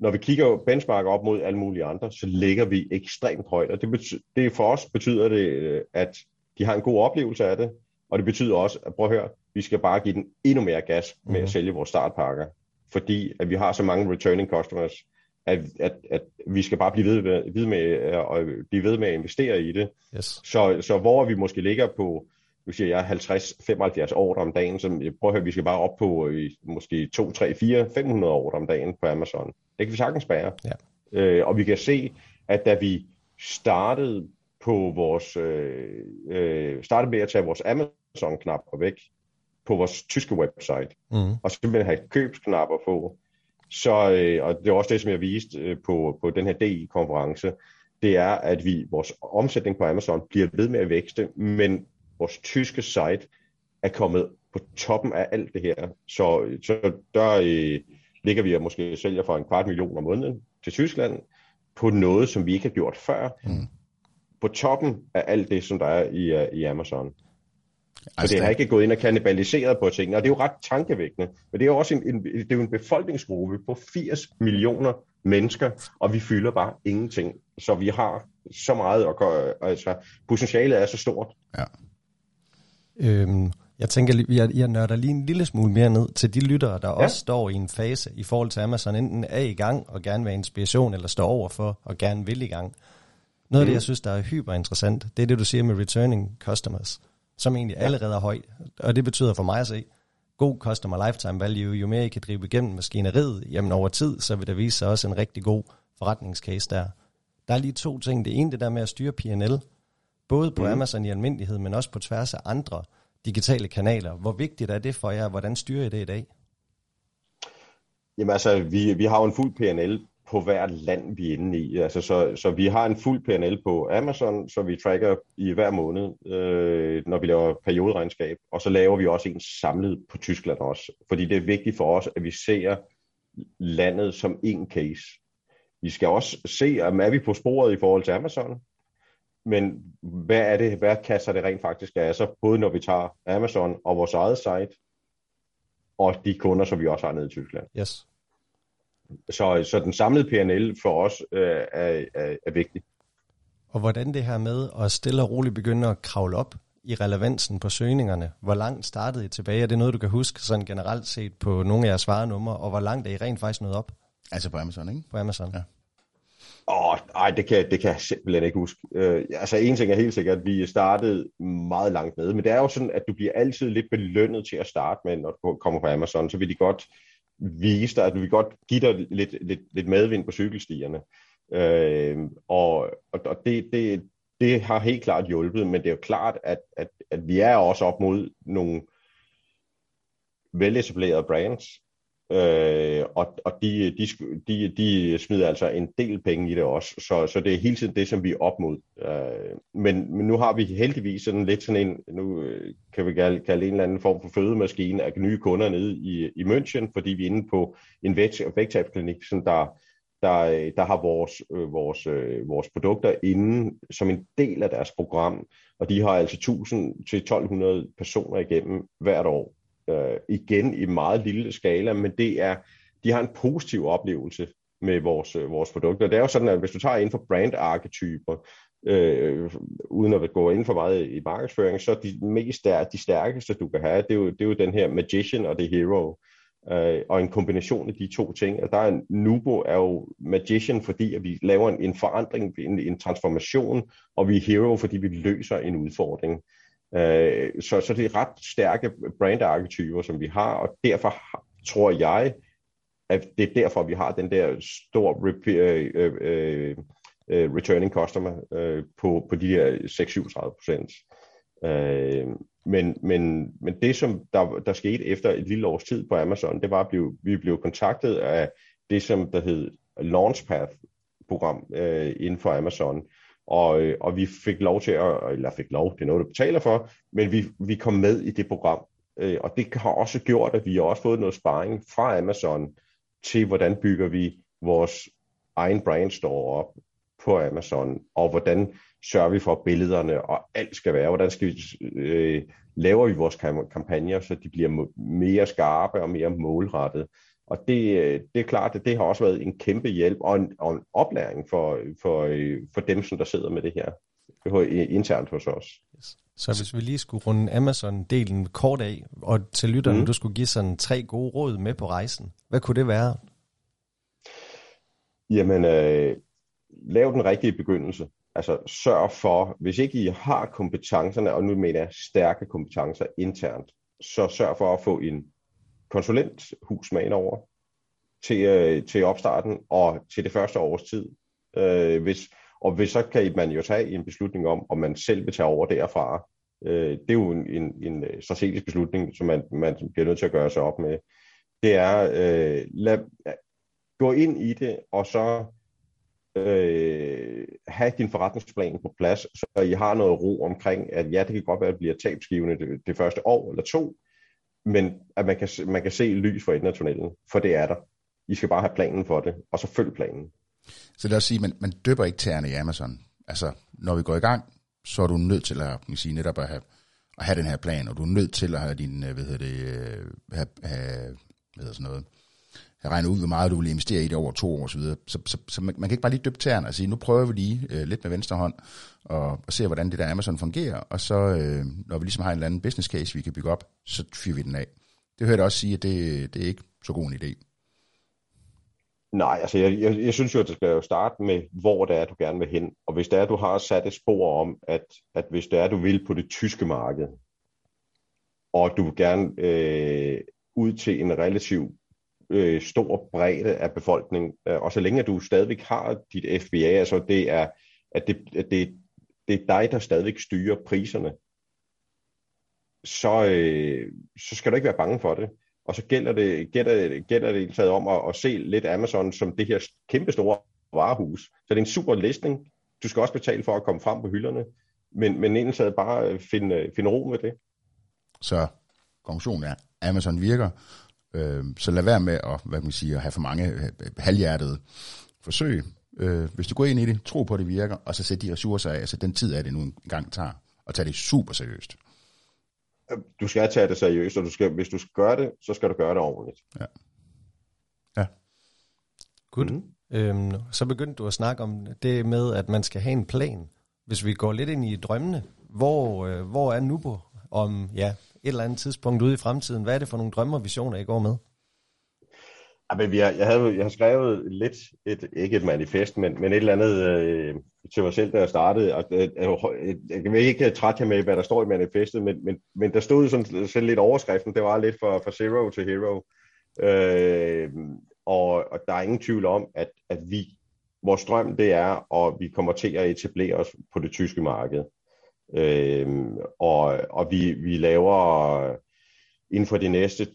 Når vi kigger benchmark op mod alle mulige andre, så ligger vi ekstremt højt, og det, betyder, det for os betyder det, øh, at de har en god oplevelse af det, og det betyder også, at prøv at høre, vi skal bare give den endnu mere gas med mm. at sælge vores startpakker, fordi at vi har så mange returning customers, at, at, at vi skal bare blive ved, ved med, at blive ved med at investere i det. Yes. Så, så hvor vi måske ligger på, nu siger jeg 50-75 ordre om dagen, så prøv at høre, vi skal bare op på måske 2, 3, 4, 500 ordre om dagen på Amazon. Det kan vi sagtens bære. Ja. Øh, og vi kan se, at da vi startede på vores, øh, øh, startede med at tage vores Amazon-knapper væk på vores tyske website, mm. og simpelthen have købsknapper på, så, øh, og det er også det, som jeg viste øh, på, på den her DI-konference, det er, at vi vores omsætning på Amazon bliver ved med at vækste, men vores tyske site er kommet på toppen af alt det her. Så, så der øh, ligger vi og måske sælger for en kvart million om måneden til Tyskland på noget, som vi ikke har gjort før. Mm. På toppen af alt det, som der er i, uh, i Amazon. Altså, så det har ikke gået ind og kannibaliseret på tingene, og det er jo ret tankevækkende. Men det er jo også en, en, det er jo en befolkningsgruppe på 80 millioner mennesker, og vi fylder bare ingenting. Så vi har så meget at gøre, altså potentialet er så stort. Ja. Øhm, jeg tænker, jeg, jeg nørder lige en lille smule mere ned til de lyttere, der ja. også står i en fase i forhold til Amazon, enten er i gang og gerne vil have inspiration, eller står overfor og gerne vil i gang. Noget mm. af det, mm. jeg synes, der er hyper interessant, det er det, du siger med returning customers som egentlig ja. allerede er høj. Og det betyder for mig at se, god customer lifetime value, jo mere I kan drive igennem maskineriet, jamen over tid, så vil der vise sig også en rigtig god forretningscase der. Der er lige to ting. Det ene, det der med at styre P&L, både på mm. Amazon i almindelighed, men også på tværs af andre digitale kanaler. Hvor vigtigt er det for jer? Hvordan styrer I det i dag? Jamen altså, vi, vi har jo en fuld P&L på hver land, vi er inde i. Altså, så, så vi har en fuld PNL på Amazon, så vi tracker i hver måned, øh, når vi laver perioderegnskab. Og så laver vi også en samlet på Tyskland også. Fordi det er vigtigt for os, at vi ser landet som en case. Vi skal også se, om er vi på sporet i forhold til Amazon, men hvad er det, hvad kasser det rent faktisk af så både når vi tager Amazon og vores eget site, og de kunder, som vi også har nede i Tyskland. Yes. Så, så den samlede PNL for os øh, er, er, er vigtig. Og hvordan det her med at stille og roligt begynde at kravle op i relevansen på søgningerne, hvor langt startede I tilbage? Er det noget, du kan huske sådan generelt set på nogle af jeres svarenumre, og hvor langt er I rent faktisk nået op? Altså på Amazon, ikke? På Amazon. Ja. Åh, nej, det kan, det kan jeg simpelthen ikke huske. Øh, altså en ting er helt sikkert, at vi startede meget langt nede, men det er jo sådan, at du bliver altid lidt belønnet til at starte med, når du kommer på Amazon, så vil de godt vise dig, at du vil godt give dig lidt, lidt, lidt medvind på cykelstierne. Øh, og og det, det, det har helt klart hjulpet, men det er jo klart, at, at, at vi er også op mod nogle veletablerede brands, Øh, og og de, de, de, de smider altså en del penge i det også, så, så det er hele tiden det, som vi er op mod. Øh, men, men nu har vi heldigvis sådan lidt sådan en, nu øh, kan vi kalde, kalde en eller anden form for fødemaskine af nye kunder nede i, i München, fordi vi er inde på en vægttabsklinik, som der, der, der har vores, øh, vores, øh, vores produkter inde som en del af deres program, og de har altså 1000 til 1200 personer igennem hvert år øh, igen i meget lille skala, men det er de har en positiv oplevelse med vores, øh, vores produkter. Det er jo sådan, at hvis du tager inden for brand-arketyper, øh, uden at gå ind for meget i markedsføring, så de mest der, de stærkeste, du kan have, det er jo, det er jo den her magician og det hero. Øh, og en kombination af de to ting. Og der er Nubo er jo magician, fordi at vi laver en, en forandring, en, en transformation, og vi er hero, fordi vi løser en udfordring. Øh, så, så det er ret stærke brandarketyper, som vi har, og derfor tror jeg, at det er derfor, vi har den der stor repair, øh øh, øh, øh, returning customer øh, på, på de der 6-37 procent. Øh, men, men, men det, som der, der skete efter et lille års tid på Amazon, det var, at vi, vi blev kontaktet af det, som der hed Launchpath-program øh, inden for Amazon. Og, øh, og vi fik lov til at, eller fik lov, det er noget, du betaler for, men vi, vi kom med i det program. Øh, og det har også gjort, at vi har også fået noget sparring fra Amazon til, hvordan bygger vi vores egen brand store op på Amazon, og hvordan sørger vi for, billederne og alt skal være, hvordan skal vi, øh, laver vi vores kampagner, så de bliver mere skarpe og mere målrettet. Og det, øh, det er klart, at det har også været en kæmpe hjælp og en, og en oplæring for, for, øh, for dem, som der sidder med det her internt hos os. Yes. Så hvis vi lige skulle runde Amazon-delen kort af, og til lytterne, mm. du skulle give sådan tre gode råd med på rejsen, hvad kunne det være? Jamen, øh, lav den rigtige begyndelse. Altså sørg for, hvis ikke I har kompetencerne, og nu mener jeg stærke kompetencer internt, så sørg for at få en konsulenthus med ind over til, øh, til opstarten og til det første års tid. Øh, hvis, og hvis så kan man jo tage en beslutning om, om man selv vil tage over derfra. Øh, det er jo en, en, en øh, strategisk beslutning, som man, man bliver nødt til at gøre sig op med. Det er, øh, lad, gå ind i det, og så øh, have din forretningsplan på plads, så I har noget ro omkring, at ja, det kan godt være, at det bliver tabsgivende det, det første år eller to, men at man kan, man kan se lys for enden af tunnelen, for det er der. I skal bare have planen for det, og så følg planen. Så det vil sige, at man, man døber ikke tæerne i Amazon. Altså, når vi går i gang, så er du nødt til at, kan sige, netop at have, at have den her plan, og du er nødt til at have din, øh, hvad hedder det, øh, have, have hvad hedder sådan noget, have regnet ud, hvor meget du vil investere i det over to år osv. Så, så, så, så man, man kan ikke bare lige dyppe tæerne og sige, nu prøver vi lige øh, lidt med venstre hånd, og, og ser, hvordan det der Amazon fungerer, og så, øh, når vi ligesom har en eller anden business case, vi kan bygge op, så fyrer vi den af. Det hørte jeg også sige, at det, det er ikke så god en idé. Nej, altså jeg, jeg, jeg synes jo, at det skal jo starte med, hvor det er, du gerne vil hen. Og hvis det er, du har sat et spor om, at, at hvis det er, du vil på det tyske marked, og du vil gerne øh, ud til en relativ øh, stor bredde af befolkningen, øh, og så længe du stadigvæk har dit FBA, altså det er, at det, at det, det er dig, der stadigvæk styrer priserne, så, øh, så skal du ikke være bange for det. Og så gælder det, gælder, gælder det taget om at, at se lidt Amazon som det her kæmpe store varehus. Så det er en super listning. Du skal også betale for at komme frem på hylderne. Men, men egentlig taget bare finde, finde ro med det. Så konklusionen er, Amazon virker, øh, så lad være med at, hvad man siger, have for mange øh, halvhjertede forsøg. Øh, hvis du går ind i det, tro på, at det virker, og så sæt de ressourcer af, altså den tid er det nu engang tager, og tage det super seriøst du skal tage det seriøst, og du skal, hvis du skal gøre det, så skal du gøre det ordentligt. Ja. Ja. Godt. Mm. Øhm, så begyndte du at snakke om det med, at man skal have en plan. Hvis vi går lidt ind i drømmene, hvor, øh, hvor er Nubo om ja, eller andet tidspunkt ude i fremtiden? Hvad er det for nogle drømme og visioner, I går med? Ja, men vi har, jeg, havde, jeg har skrevet lidt, et, ikke et manifest, men, men et eller andet øh, til mig selv, da jeg startede. Og, øh, øh jeg kan ikke øh, trætte jer med, hvad der står i manifestet, men, men, men der stod sådan, sådan lidt overskriften, det var lidt fra, fra zero til hero. Øh, og, og der er ingen tvivl om, at, at vi, vores drøm det er, og vi kommer til at etablere os på det tyske marked. Øh, og og vi, vi laver inden for de næste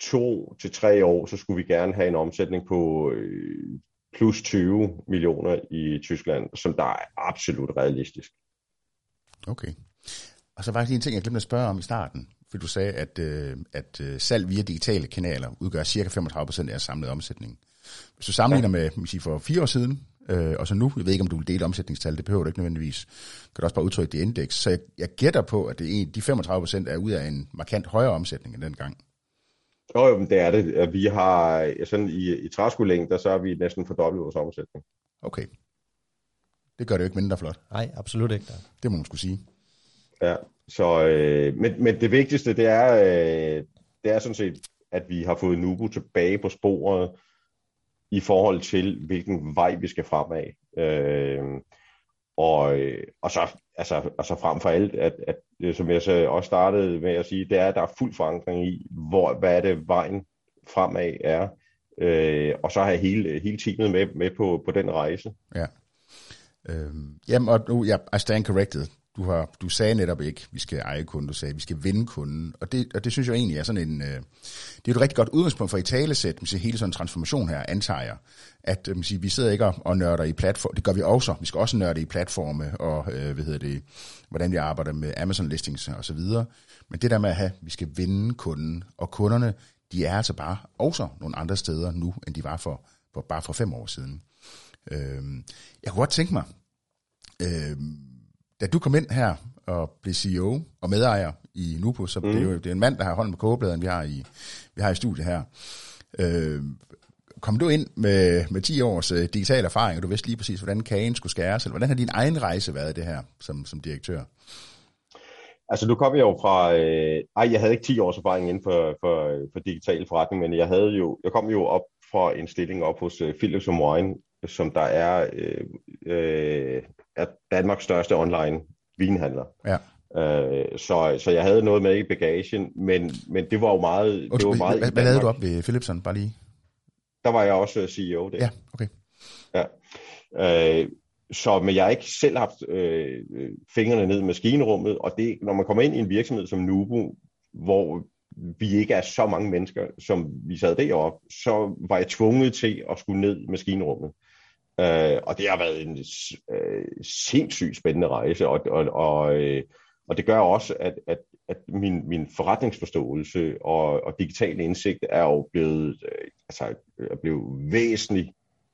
to til tre år, så skulle vi gerne have en omsætning på øh, plus 20 millioner i Tyskland, som der er absolut realistisk. Okay. Og så faktisk en ting, jeg glemte at spørge om i starten, for du sagde, at, øh, at øh, salg via digitale kanaler udgør cirka 35% af jeres samlede omsætning. Hvis du sammenligner ja. med man siger, for fire år siden, øh, og så nu, jeg ved ikke, om du vil dele omsætningstal, det behøver du ikke nødvendigvis, kan du også bare udtrykke det indeks. Så jeg, jeg gætter på, at det er, de 35% er ud af en markant højere omsætning end dengang. Jo, jo, men det er det. Vi har sådan i, i træskolængder, så har vi næsten fordoblet vores omsætning. Okay. Det gør det jo ikke mindre flot. Nej, absolut ikke. Det må man skulle sige. Ja, så, øh, men, men det vigtigste, det er, øh, det er sådan set, at vi har fået Nubu tilbage på sporet i forhold til, hvilken vej vi skal fremad. Øh, og, og, så, altså, og så frem for alt, at, at, øh, som jeg så også startede med at sige, det er, at der er fuld forankring i, hvor, hvad er det vejen fremad er. Øh, og så har jeg hele, hele teamet med, med på, på den rejse. Ja. Øhm, jamen, og nu, ja, altså, I stand corrected. Du, har, du sagde netop ikke, vi skal eje kunden, du sagde, vi skal vinde kunden. Og det, og det synes jeg egentlig er sådan en, øh, det er et rigtig godt udgangspunkt for i talesæt, man hele sådan en transformation her, antager jeg. At øh, man siger, vi sidder ikke og nørder i platform, det gør vi også, vi skal også nørde i platforme, og øh, hvad hedder det, hvordan vi arbejder med Amazon listings og så videre. Men det der med at have, vi skal vinde kunden, og kunderne, de er altså bare også nogle andre steder nu, end de var for, for bare for fem år siden. Øh, jeg kunne godt tænke mig, øh, da du kom ind her og blev CEO og medejer i Nupo, så mm. det, er jo, det er en mand, der har hånden på kogebladen, vi har i, vi har i studiet her. Øh, kom du ind med, med 10 års uh, digital erfaring, og du vidste lige præcis, hvordan kagen skulle skæres, eller hvordan har din egen rejse været det her som, som direktør? Altså nu kom jeg jo fra, øh, ej jeg havde ikke 10 års erfaring inden for, for, for digital forretning, men jeg havde jo, jeg kom jo op fra en stilling op hos uh, Philips Wine, som der er, øh, øh, er Danmarks største online vinhandler. Ja. Øh, så, så jeg havde noget med i bagagen, men, men det var jo meget... Okay, det var meget hvad, hvad lavede du op ved Philipson, bare lige? Der var jeg også CEO der. Ja, okay. Ja. Øh, så, men jeg har ikke selv haft øh, fingrene ned i maskinrummet, og det, når man kommer ind i en virksomhed som Nubu, hvor vi ikke er så mange mennesker, som vi sad deroppe, så var jeg tvunget til at skulle ned i maskinrummet. Øh, og det har været en øh, sindssygt spændende rejse, og, og, og, øh, og det gør også, at, at, at min, min forretningsforståelse og, og digitale indsigt er jo blevet, øh, altså, er blevet væsentligt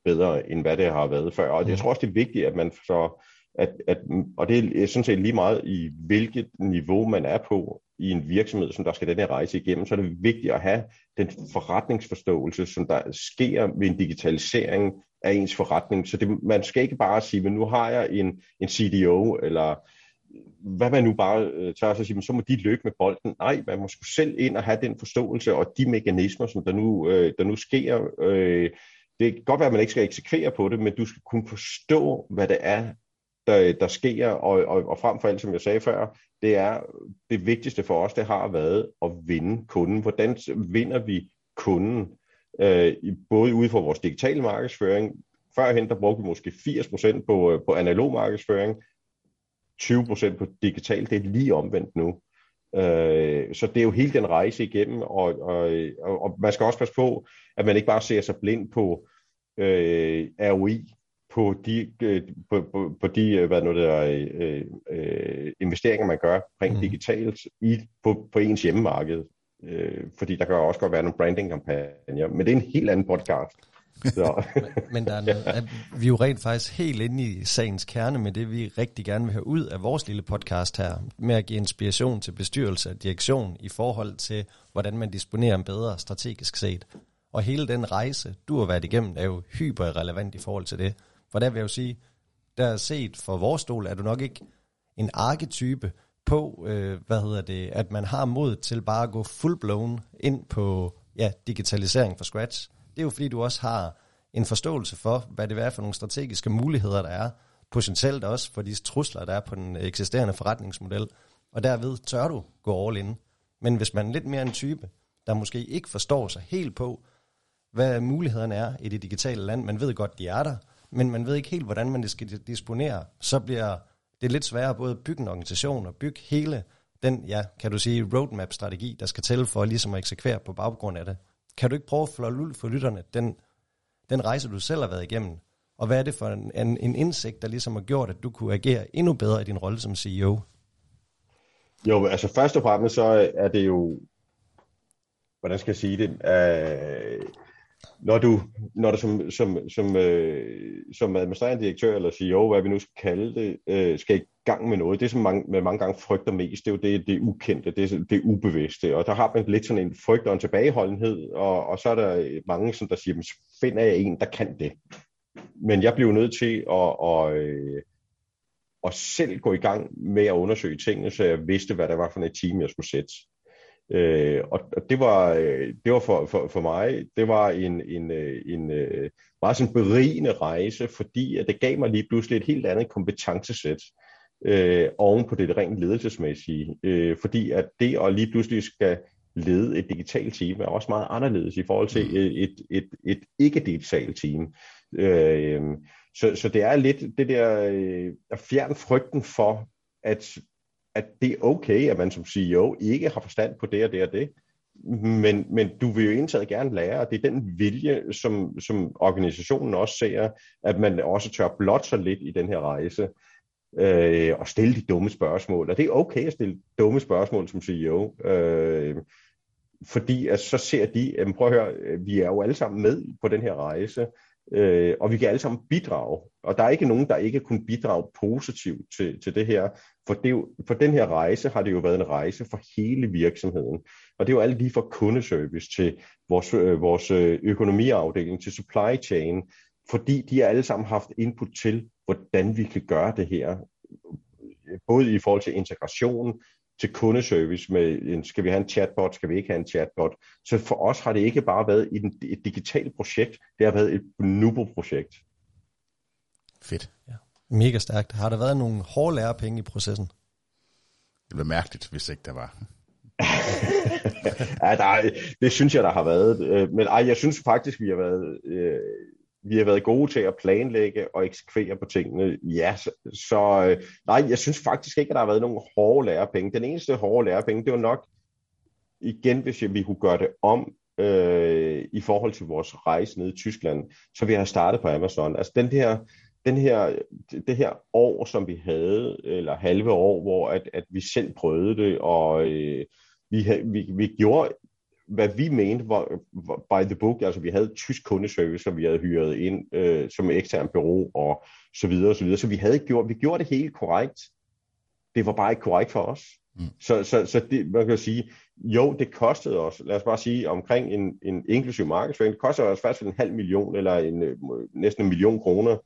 bedre, end hvad det har været før. Og jeg mm. tror også, det er vigtigt, at man så, at, at, og det er sådan set lige meget i hvilket niveau man er på i en virksomhed, som der skal den her rejse igennem, så er det vigtigt at have den forretningsforståelse, som der sker ved en digitalisering af ens forretning. Så det, man skal ikke bare sige, men nu har jeg en, en CDO, eller hvad man nu bare øh, tør at sige, men så må de lykke med bolden. Nej, man må selv ind og have den forståelse og de mekanismer, som der nu, øh, der nu sker. Øh, det kan godt være, at man ikke skal eksekvere på det, men du skal kunne forstå, hvad det er, der, der sker, og, og, og frem for alt, som jeg sagde før, det er det vigtigste for os, det har været at vinde kunden. Hvordan vinder vi kunden? øh, både ude for vores digitale markedsføring. Førhen der brugte vi måske 80% på, øh, på analog markedsføring, 20% på digital. Det er lige omvendt nu. Øh, så det er jo hele den rejse igennem, og, og, og man skal også passe på, at man ikke bare ser sig blind på øh, ROI, på de, øh, på, på, på de øh, hvad nu der, øh, øh, investeringer, man gør rent mm. digitalt i, på, på ens hjemmemarked. Øh, fordi der kan også godt være nogle branding-kampagner, men det er en helt anden podcast. Så. men, men der er noget, at vi er jo rent faktisk helt inde i sagens kerne med det, vi rigtig gerne vil have ud af vores lille podcast her, med at give inspiration til bestyrelse og direktion i forhold til, hvordan man disponerer en bedre strategisk set. Og hele den rejse, du har været igennem, er jo hyperrelevant i forhold til det. For der vil jeg jo sige, der set for vores stol, er du nok ikke en arketype, på, øh, hvad hedder det, at man har mod til bare at gå full-blown ind på ja, digitalisering fra scratch. Det er jo fordi, du også har en forståelse for, hvad det er for nogle strategiske muligheder, der er, potentielt også for de trusler, der er på den eksisterende forretningsmodel, og derved tør du gå all in. Men hvis man er lidt mere en type, der måske ikke forstår sig helt på, hvad mulighederne er i det digitale land, man ved godt, de er der, men man ved ikke helt, hvordan man det skal disponere, så bliver det lidt sværere både at bygge en organisation og bygge hele den, ja, kan du sige, roadmap-strategi, der skal til for ligesom at eksekvere på baggrund af det. Kan du ikke prøve at flå ud for lytterne den, den rejse, du selv har været igennem? Og hvad er det for en, en, en indsigt, der ligesom har gjort, at du kunne agere endnu bedre i din rolle som CEO? Jo, altså først og fremmest så er det jo, hvordan skal jeg sige det, uh, når du, når du som, som, som, øh, som administrerende direktør eller CEO, hvad vi nu skal kalde det, øh, skal i gang med noget, det som mange, man mange gange frygter mest, det er jo det, det ukendte, det, det ubevidste, og der har man lidt sådan en frygt og en tilbageholdenhed, og, og så er der mange, som der siger, finder jeg en, der kan det. Men jeg blev nødt til at, at, øh, at selv gå i gang med at undersøge tingene, så jeg vidste, hvad der var for et team, jeg skulle sætte. Øh, og, og det var, øh, det var for, for, for mig, det var en, en, øh, en, en meget sådan berigende rejse, fordi at det gav mig lige pludselig et helt andet kompetencesæt øh, oven på det rent ledelsesmæssige. Øh, fordi at det at lige pludselig skal lede et digitalt team er også meget anderledes i forhold til mm. et, et, et, et ikke-digitalt team. Øh, så, så det er lidt det der øh, at fjerne frygten for, at at det er okay, at man som CEO ikke har forstand på det og det og det. Men, men du vil jo indtaget gerne lære, og det er den vilje, som, som organisationen også ser, at man også tør blot sig lidt i den her rejse øh, og stille de dumme spørgsmål. Og det er okay at stille dumme spørgsmål som CEO. Øh, fordi at så ser de, at prøv at høre, vi er jo alle sammen med på den her rejse, øh, og vi kan alle sammen bidrage. Og der er ikke nogen, der ikke kunne bidrage positivt til, til det her, for, det for den her rejse har det jo været en rejse for hele virksomheden. Og det er jo alt lige fra kundeservice til vores, øh, vores øh, økonomiafdeling, til supply chain, fordi de har alle sammen haft input til, hvordan vi kan gøre det her, både i forhold til integration, til kundeservice med, en, skal vi have en chatbot, skal vi ikke have en chatbot. Så for os har det ikke bare været et, et digitalt projekt, det har været et Nubo-projekt. Fedt. Ja. Mega stærkt. Har der været nogle hårde lærepenge i processen? Det blev mærkeligt, hvis ikke der var. ja, der er, det synes jeg, der har været. Øh, men ej, jeg synes faktisk, vi har været, øh, vi har været gode til at planlægge og eksekvere på tingene. Ja, så, så øh, nej, jeg synes faktisk ikke, at der har været nogen hårde lærepenge. Den eneste hårde lærepenge, det var nok, igen, hvis vi kunne gøre det om, øh, i forhold til vores rejse ned i Tyskland, så vi har startet på Amazon. Altså den her, den her, det her år, som vi havde, eller halve år, hvor at, at vi selv prøvede det, og øh, vi, vi, vi gjorde, hvad vi mente var, var by the book, altså vi havde tysk kundeservice, som vi havde hyret ind øh, som ekstern bureau, og så videre, og så videre. Så vi havde gjort, vi gjorde det helt korrekt. Det var bare ikke korrekt for os. Mm. Så, så, så det, man kan sige, jo, det kostede os, lad os bare sige, omkring en, en inklusiv markedsføring, det kostede os faktisk en halv million, eller en, øh, næsten en million kroner,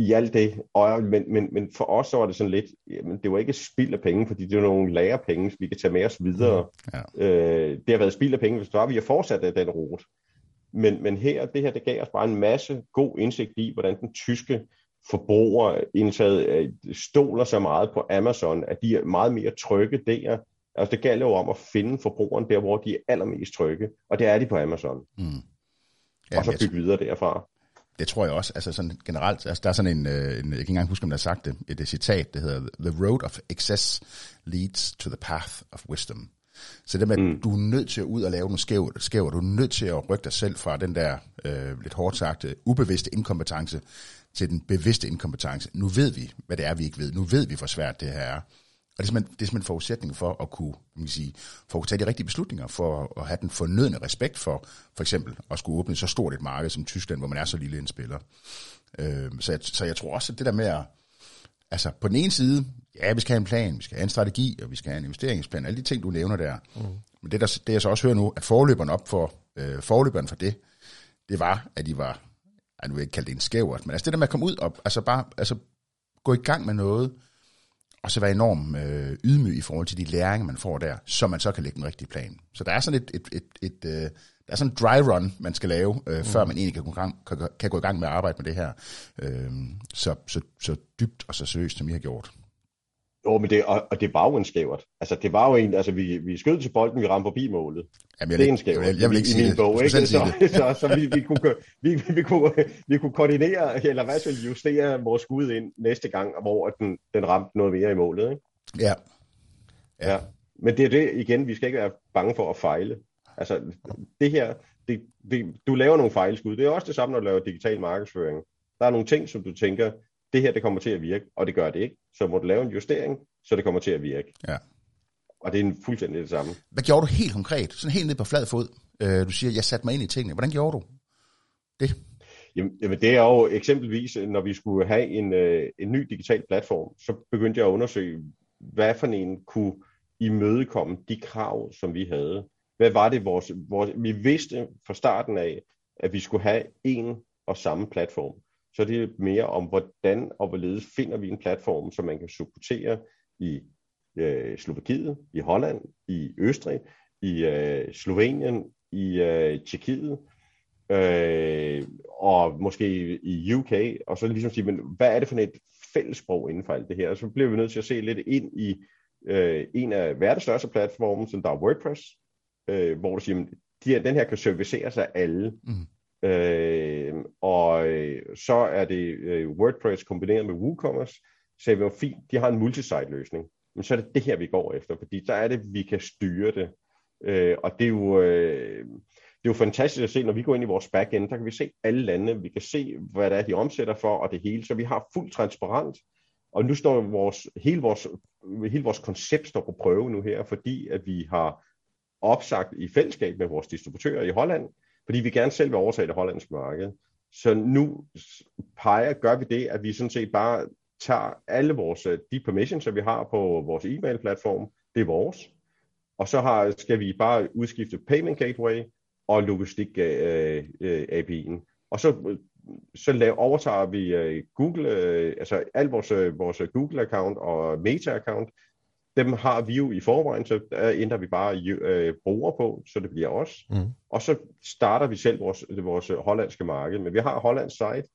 i alt det. Og, men, men, men for os så var det sådan lidt, jamen, det var ikke spild af penge, fordi det var nogle lærepenge, vi kan tage med os videre. Ja. Øh, det har været spild af penge, hvis var vi har fortsat af den rute. Men, men her, det her, det gav os bare en masse god indsigt i, hvordan den tyske forbruger indtaget øh, stoler så meget på Amazon, at de er meget mere trygge der. Altså det gælder jo om at finde forbrugeren der, hvor de er allermest trygge, og det er de på Amazon. Mm. Ja, og så bygge videre derfra. Det tror jeg også, altså sådan generelt, altså der er sådan en, øh, en jeg kan ikke engang huske, om der har sagt det, et, et citat, det hedder, The road of excess leads to the path of wisdom. Så det med, at mm. du er nødt til at ud og lave nogle skævt, skævt, du er nødt til at rykke dig selv fra den der, øh, lidt hårdt sagt, ubevidste inkompetence til den bevidste inkompetence. Nu ved vi, hvad det er, vi ikke ved. Nu ved vi, hvor svært det her er. Og det er simpelthen, det er simpelthen en forudsætning for at kunne, man kan sige, for at kunne tage de rigtige beslutninger, for at have den fornødne respekt for, for eksempel, at skulle åbne så stort et marked som Tyskland, hvor man er så lille en spiller. Øh, så, jeg, så jeg tror også, at det der med at, altså på den ene side, ja, vi skal have en plan, vi skal have en strategi, og vi skal have en investeringsplan, alle de ting, du nævner der. Mm. Men det, der, det jeg så også hører nu, at forløberen op for, øh, forløberen for det, det var, at de var, jeg nu vil ikke kalde det en skævert, men altså det der med at komme ud og altså bare, altså gå i gang med noget, og så være enormt øh, ydmyg i forhold til de læringer, man får der, så man så kan lægge den rigtige plan. Så der er sådan et, et, et, et, øh, der er sådan en dry run, man skal lave, øh, mm. før man egentlig kan gå, gang, kan, kan gå i gang med at arbejde med det her. Øh, så, så, så dybt og så seriøst, som vi har gjort. Jo, men det, og, og det var jo en skævert. Altså, det var jo en, altså, vi, vi skød til bolden, vi ramte forbi målet. Jamen, jeg det er en skævert. Jeg, jeg vil ikke sige min det. bog, ikke? Så, så, så, så vi, vi, kunne, vi, vi, kunne, vi kunne koordinere, eller hvad skal justere vores skud ind næste gang, hvor den, den ramte noget mere i målet, ikke? Ja. ja. ja. Men det er det, igen, vi skal ikke være bange for at fejle. Altså, det her, det, det, du laver nogle fejlskud. Det er også det samme, når du laver digital markedsføring. Der er nogle ting, som du tænker, det her det kommer til at virke, og det gør det ikke. Så må du lave en justering, så det kommer til at virke. Ja. Og det er en fuldstændig det samme. Hvad gjorde du helt konkret, sådan helt ned på flad fod, Øh, du siger, jeg satte mig ind i tingene. Hvordan gjorde du det? Jamen, jamen det er jo eksempelvis, når vi skulle have en, øh, en ny digital platform, så begyndte jeg at undersøge, hvad for en kunne imødekomme de krav, som vi havde. Hvad var det, vores, vores, vi vidste fra starten af, at vi skulle have en og samme platform. Så det mere om, hvordan og hvorledes finder vi en platform, som man kan supportere i øh, Slovakiet, i Holland, i Østrig, i øh, Slovenien, i øh, Tjekkiet, øh, og måske i UK, og så ligesom sige, men hvad er det for et fællessprog inden for alt det her? Og så bliver vi nødt til at se lidt ind i øh, en af verdens største platforme, som der er WordPress, øh, hvor du siger, de her, den her kan servicere sig alle. Mm. Øhm, øh, og så er det øh, WordPress kombineret med WooCommerce, så er det jo fint, de har en multisite løsning. Men så er det det her, vi går efter, fordi der er det, vi kan styre det. Øh, og det er jo... Øh, det er jo fantastisk at se, når vi går ind i vores backend, der kan vi se alle lande, vi kan se, hvad det er, de omsætter for, og det hele, så vi har fuld transparent. Og nu står vores, hele, vores, hele vores koncept står på prøve nu her, fordi at vi har opsagt i fællesskab med vores distributører i Holland, fordi vi gerne selv vil overtage det hollandske marked. Så nu peger, gør vi det, at vi sådan set bare tager alle vores, øh, de permissions, som vi har på vores e-mail-platform, det er vores. Og så har, skal vi bare udskifte Payment Gateway og Logistik øh, øh, API'en. Og så, øh, så lave, overtager vi øh, Google, øh, altså alt vores, øh, vores Google-account og Meta-account, dem har vi jo i forvejen, så der ændrer vi bare øh, bruger på, så det bliver os. Mm. Og så starter vi selv vores, vores hollandske marked. Men vi har Hollands site,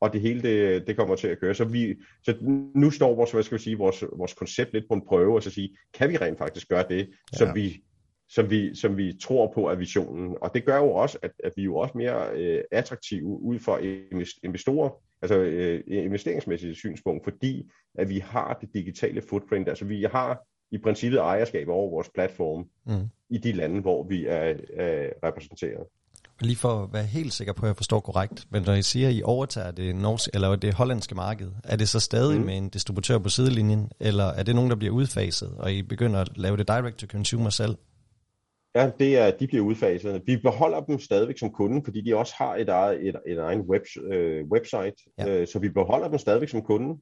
og det hele det, det kommer til at køre. Så, vi, så nu står vores, hvad skal vi sige, vores, vores koncept lidt på en prøve, og så sige, kan vi rent faktisk gøre det, ja. som, vi, som, vi, som vi tror på er visionen. Og det gør jo også, at, at vi er jo også mere øh, attraktive ud for investorer, altså øh, investeringsmæssigt synspunkt, fordi at vi har det digitale footprint, altså vi har i princippet ejerskab over vores platform mm. i de lande, hvor vi er, er repræsenteret. Lige for at være helt sikker på, at jeg forstår korrekt, men når I siger, at I overtager det, norsk, eller det hollandske marked, er det så stadig mm. med en distributør på sidelinjen, eller er det nogen, der bliver udfaset, og I begynder at lave det direct to consumer selv? Ja, det er, de bliver udfaset. Vi beholder dem stadigvæk som kunde, fordi de også har et, eget, et, et egen web, øh, website, ja. øh, så vi beholder dem stadigvæk som kunde.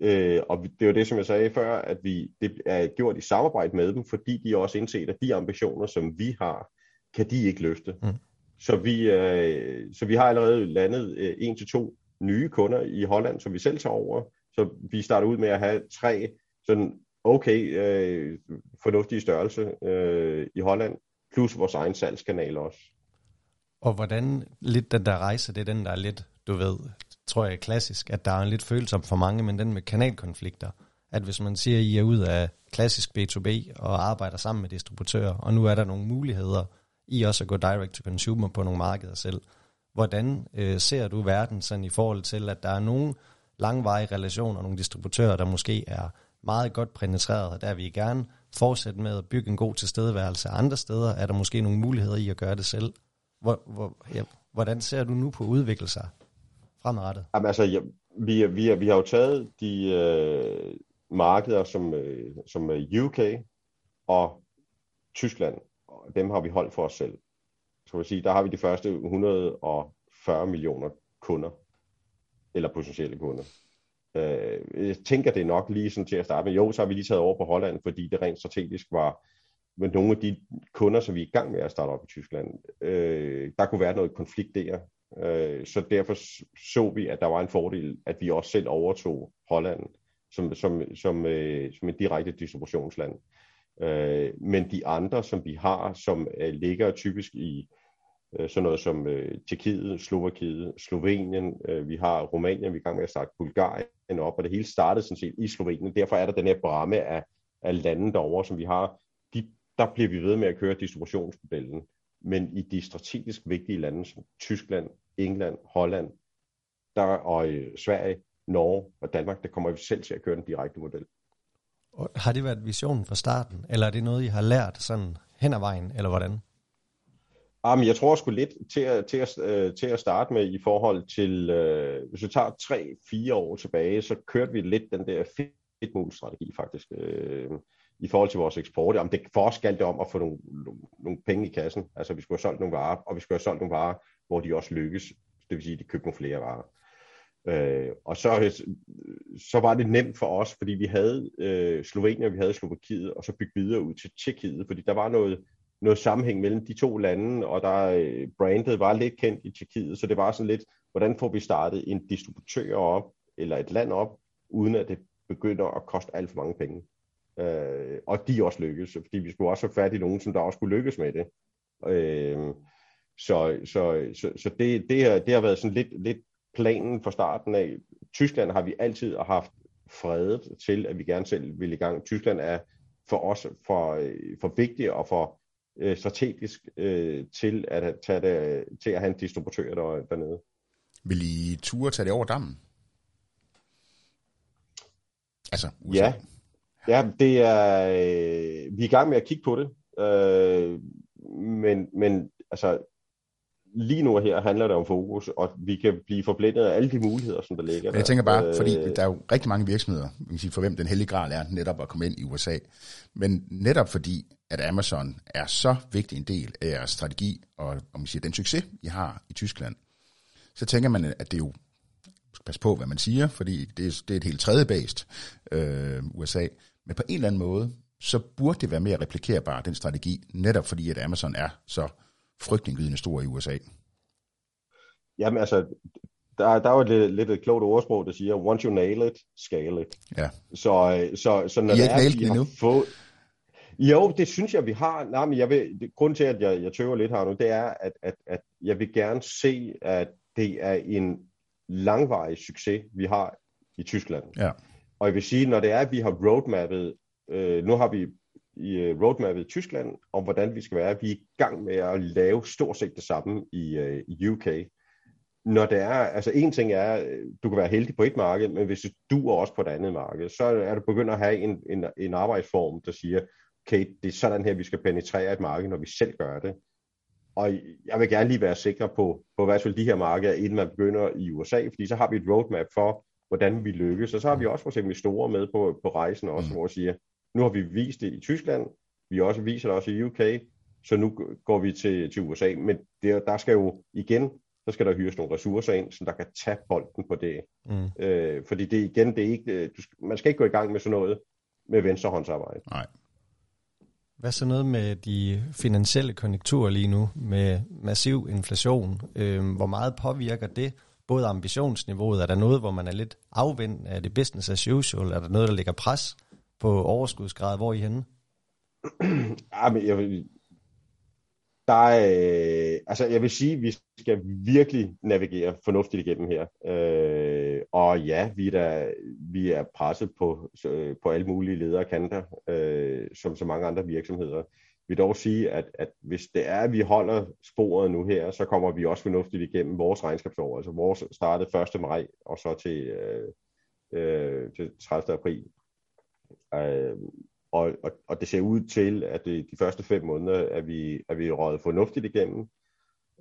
Øh, og det er jo det, som jeg sagde før, at vi det er gjort i samarbejde med dem, fordi de også indset, at de ambitioner, som vi har, kan de ikke løfte. Mm. Så, vi, øh, så vi har allerede landet øh, en til to nye kunder i Holland, som vi selv tager over. Så vi starter ud med at have tre sådan okay øh, fornuftige størrelse øh, i Holland, plus vores egen salgskanal også. Og hvordan lidt den der rejse, det er den, der er lidt, du ved, tror jeg er klassisk, at der er en lidt følsom for mange, men den med kanalkonflikter. At hvis man siger, at I er ud af klassisk B2B og arbejder sammen med distributører, og nu er der nogle muligheder i også at gå direct to consumer på nogle markeder selv. Hvordan øh, ser du verden sådan i forhold til, at der er nogle langvarige relationer, nogle distributører, der måske er meget godt penetreret, og der vil I gerne fortsætte med at bygge en god tilstedeværelse andre steder, er der måske nogle muligheder i at gøre det selv. Hvor, hvor, ja, hvordan ser du nu på at udvikle sig fremadrettet? Jamen altså, ja, vi, vi, vi har jo taget de øh, markeder som, øh, som øh, UK og Tyskland, og dem har vi holdt for os selv. Så vil sige, der har vi de første 140 millioner kunder, eller potentielle kunder. Øh, jeg tænker, det nok lige sådan til at starte med. Jo, så har vi lige taget over på Holland, fordi det rent strategisk var med nogle af de kunder, som vi er i gang med at starte op i Tyskland. Øh, der kunne være noget konflikt der. Øh, så derfor så vi, at der var en fordel, at vi også selv overtog Holland som, som, som, øh, som et direkte distributionsland. Øh, men de andre, som vi har, som øh, ligger typisk i øh, Øh, sådan noget som øh, Tjekkiet, Slovakiet, Slovenien, øh, vi har Rumænien, vi er i gang med at starte Bulgarien op, og det hele startede sådan set i Slovenien. Derfor er der den her bramme af, af lande derovre, som vi har. De, der bliver vi ved med at køre distributionsmodellen. Men i de strategisk vigtige lande som Tyskland, England, Holland der, og øh, Sverige, Norge og Danmark, der kommer vi selv til at køre den direkte model. Og har det været visionen fra starten, eller er det noget, I har lært sådan hen ad vejen, eller hvordan? Ah, Jamen, jeg tror sgu lidt til at, til, at, øh, til at starte med i forhold til, øh, hvis vi tager tre, fire år tilbage, så kørte vi lidt den der strategi faktisk. Øh, I forhold til vores eksport. Jamen det, for os skal det om at få nogle, nogle, nogle penge i kassen. Altså vi skulle have solgt nogle varer, og vi skulle have solgt nogle varer, hvor de også lykkes. Det vil sige, at de købte nogle flere varer. Øh, og så, så var det nemt for os, fordi vi havde øh, Slovenien, vi havde Slovakiet, og så bygge videre ud til Tjekkiet, fordi der var noget, noget sammenhæng mellem de to lande, og der øh, brandet var lidt kendt i Tjekkiet, så det var sådan lidt, hvordan får vi startet en distributør op, eller et land op, uden at det begynder at koste alt for mange penge. Øh, og de også lykkes, fordi vi skulle også have fat i nogen, som der også skulle lykkes med det. Øh, så så, så, så det, det, har, det har været sådan lidt, lidt planen fra starten af. Tyskland har vi altid haft fredet til, at vi gerne selv vil i gang. Tyskland er for os for, øh, for vigtig og for øh, strategisk øh, til at tage det, til at have en distributør der, dernede. Vil I ture tage det over dammen? Altså USA. Ja, ja det er, øh, vi er i gang med at kigge på det, øh, men, men altså, lige nu her handler det om fokus, og vi kan blive forblændet af alle de muligheder, som der ligger. Men jeg tænker bare, fordi øh, der er jo rigtig mange virksomheder, kan sige, for hvem den hellige gral er netop at komme ind i USA. Men netop fordi, at Amazon er så vigtig en del af jeres strategi, og om man siger, den succes, I har i Tyskland, så tænker man, at det er jo passe på, hvad man siger, fordi det er, det er et helt tredje øh, USA. Men på en eller anden måde, så burde det være mere replikerbart, den strategi, netop fordi, at Amazon er så frygtindgydende stor i USA. Jamen altså, der, der er jo lidt, lidt et klogt ordsprog, der siger, once you nail it, scale it. Ja. Så, øh, så, så når I er ikke nailet endnu? Fået, jo, det synes jeg, vi har. Nej, men jeg vil, det, grund til, at jeg, jeg tøver lidt her nu, det er, at, at, at jeg vil gerne se, at det er en langvarig succes, vi har i Tyskland. Ja. Og jeg vil sige, når det er, at vi har roadmappet, øh, nu har vi i øh, roadmappet i Tyskland, om hvordan vi skal være. Vi er i gang med at lave stort set det samme i, øh, i UK. Når det er, altså en ting er, øh, du kan være heldig på et marked, men hvis du er også på et andet marked, så er du begyndt at have en, en, en arbejdsform, der siger, okay, det er sådan her, vi skal penetrere et marked, når vi selv gør det. Og jeg vil gerne lige være sikker på, på hvert fald de her markeder, inden man begynder i USA, fordi så har vi et roadmap for, hvordan vi lykkes. Og så har vi også for eksempel store med på, på rejsen også, mm. hvor vi siger, nu har vi vist det i Tyskland, vi også viser det også i UK, så nu går vi til, til USA. Men det, der skal jo igen, så skal der hyres nogle ressourcer ind, så der kan tage bolden på det. Mm. Øh, fordi det igen, det er ikke, øh, du, man skal ikke gå i gang med sådan noget med venstrehåndsarbejde. Nej. Hvad så noget med de finansielle konjunkturer lige nu, med massiv inflation? Øh, hvor meget påvirker det både ambitionsniveauet? Er der noget, hvor man er lidt afvendt? Er det business as usual? Er der noget, der ligger pres på overskudsgrad? Hvor er I henne? ja, men jeg vil, der er, øh, altså jeg vil sige, at vi skal virkelig navigere fornuftigt igennem her. Øh, og ja, vi er, der, vi er presset på, øh, på alle mulige ledere kanter, øh, som så mange andre virksomheder. Vi vil dog sige, at, at hvis det er, at vi holder sporet nu her, så kommer vi også fornuftigt igennem vores regnskabsår. Altså vores startede 1. maj og så til, øh, øh, til 30. april. Øh, og, og, og det ser ud til, at det, de første fem måneder er vi, er vi røget fornuftigt igennem.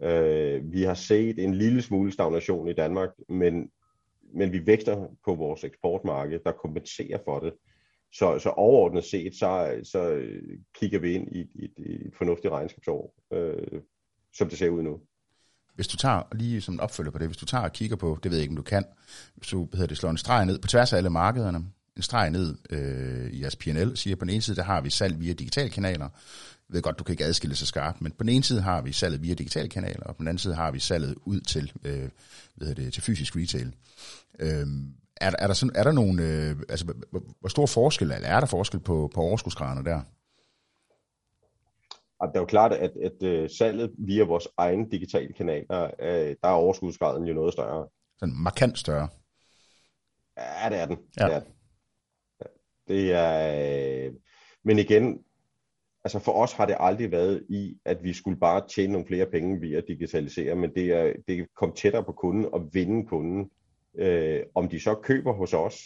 Øh, vi har set en lille smule stagnation i Danmark, men, men vi vækster på vores eksportmarked, der kompenserer for det. Så, så overordnet set, så, så kigger vi ind i, i, i et fornuftigt regnskabsår, øh, som det ser ud nu. Hvis du tager, lige som en opfølger på det, hvis du tager og kigger på, det ved jeg ikke, om du kan, hvis du hedder det, slår en streg ned på tværs af alle markederne, en streg ned øh, i jeres P&L, siger på den ene side, der har vi salg via digitale kanaler. Jeg ved godt, du kan ikke adskille så skarpt, men på den ene side har vi salget via digitale kanaler, og på den anden side har vi salget ud til, øh, hvad det, til fysisk retail. Øh, er, er, der sådan, er der nogen, øh, altså hvor, stor forskel, eller er der forskel på, på overskudsgraderne der? Det er jo klart, at, at, at salget via vores egen digitale kanaler, øh, der er overskudsgraden jo noget større. Sådan markant større? Ja, det er den. Ja. Det er den. Det er, øh, men igen, altså for os har det aldrig været i, at vi skulle bare tjene nogle flere penge via at digitalisere, men det er, det komme tættere på kunden og vinde kunden. Øh, om de så køber hos os,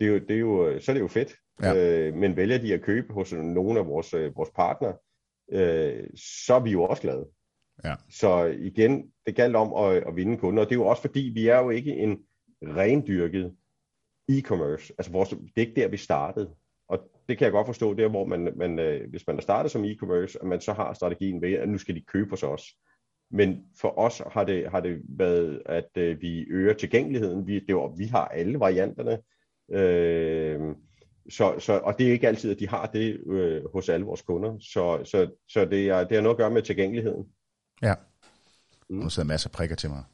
det er jo, det er jo, så er det jo fedt. Ja. Øh, men vælger de at købe hos nogle af vores, øh, vores partnere, øh, så er vi jo også glade. Ja. Så igen, det galt om at, at vinde kunder, og det er jo også fordi, vi er jo ikke en rendyrket e-commerce. Altså vores, det er ikke der, vi startede. Og det kan jeg godt forstå, der hvor man, man øh, hvis man er startet som e-commerce, at man så har strategien ved, at nu skal de købe hos os. Men for os har det, har det været, at øh, vi øger tilgængeligheden. Vi, det var, vi har alle varianterne. Øh, så, så, og det er ikke altid, at de har det øh, hos alle vores kunder. Så, så, så det, er, det har noget at gøre med tilgængeligheden. Ja. Mm. Nu sidder masser af prikker til mig.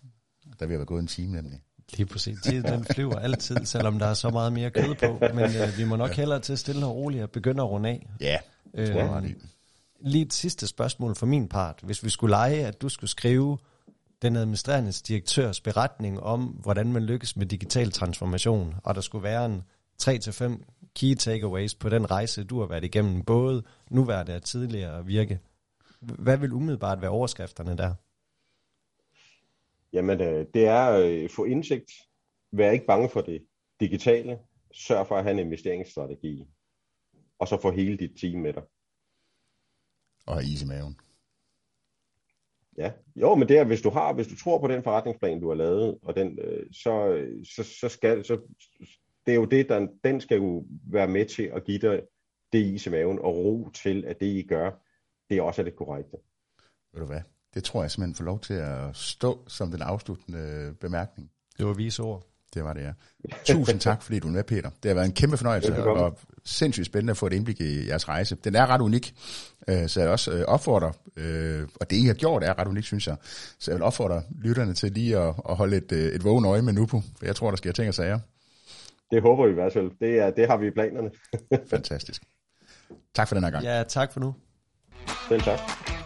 Der vil have gået en time nemlig. Lige præcis. Tiden den flyver altid, selvom der er så meget mere kød på. Men øh, vi må nok hellere til stille og roligt at begynde at runde af. Ja, øh, tror Lige et sidste spørgsmål fra min part. Hvis vi skulle lege, at du skulle skrive den administrerende direktørs beretning om, hvordan man lykkes med digital transformation, og der skulle være en 3-5 key takeaways på den rejse, du har været igennem, både nuværende og tidligere virke. Hvad vil umiddelbart være overskrifterne der? Jamen, øh, det er at øh, få indsigt. Vær ikke bange for det digitale. Sørg for at have en investeringsstrategi. Og så få hele dit team med dig. Og have is i maven. Ja, jo, men det er, hvis du har, hvis du tror på den forretningsplan, du har lavet, og den, øh, så, så, så skal, så, det er jo det, der, den skal jo være med til at give dig det is i maven, og ro til, at det I gør, det også er det korrekte. Ved du hvad? Det tror jeg simpelthen får lov til at stå som den afsluttende bemærkning. Det var vise ord. Det var det, ja. Tusind tak, fordi du er med, Peter. Det har været en kæmpe fornøjelse, og sindssygt spændende at få et indblik i jeres rejse. Den er ret unik, øh, så jeg også øh, opfordrer, øh, og det I har gjort er ret unikt, synes jeg, så jeg vil opfordre lytterne til lige at, at holde et, et vågen øje med Nupo, for jeg tror, der sker ting og sager. Det håber vi i hvert fald. Det, er, det har vi i planerne. Fantastisk. Tak for den her gang. Ja, tak for nu. Selv tak.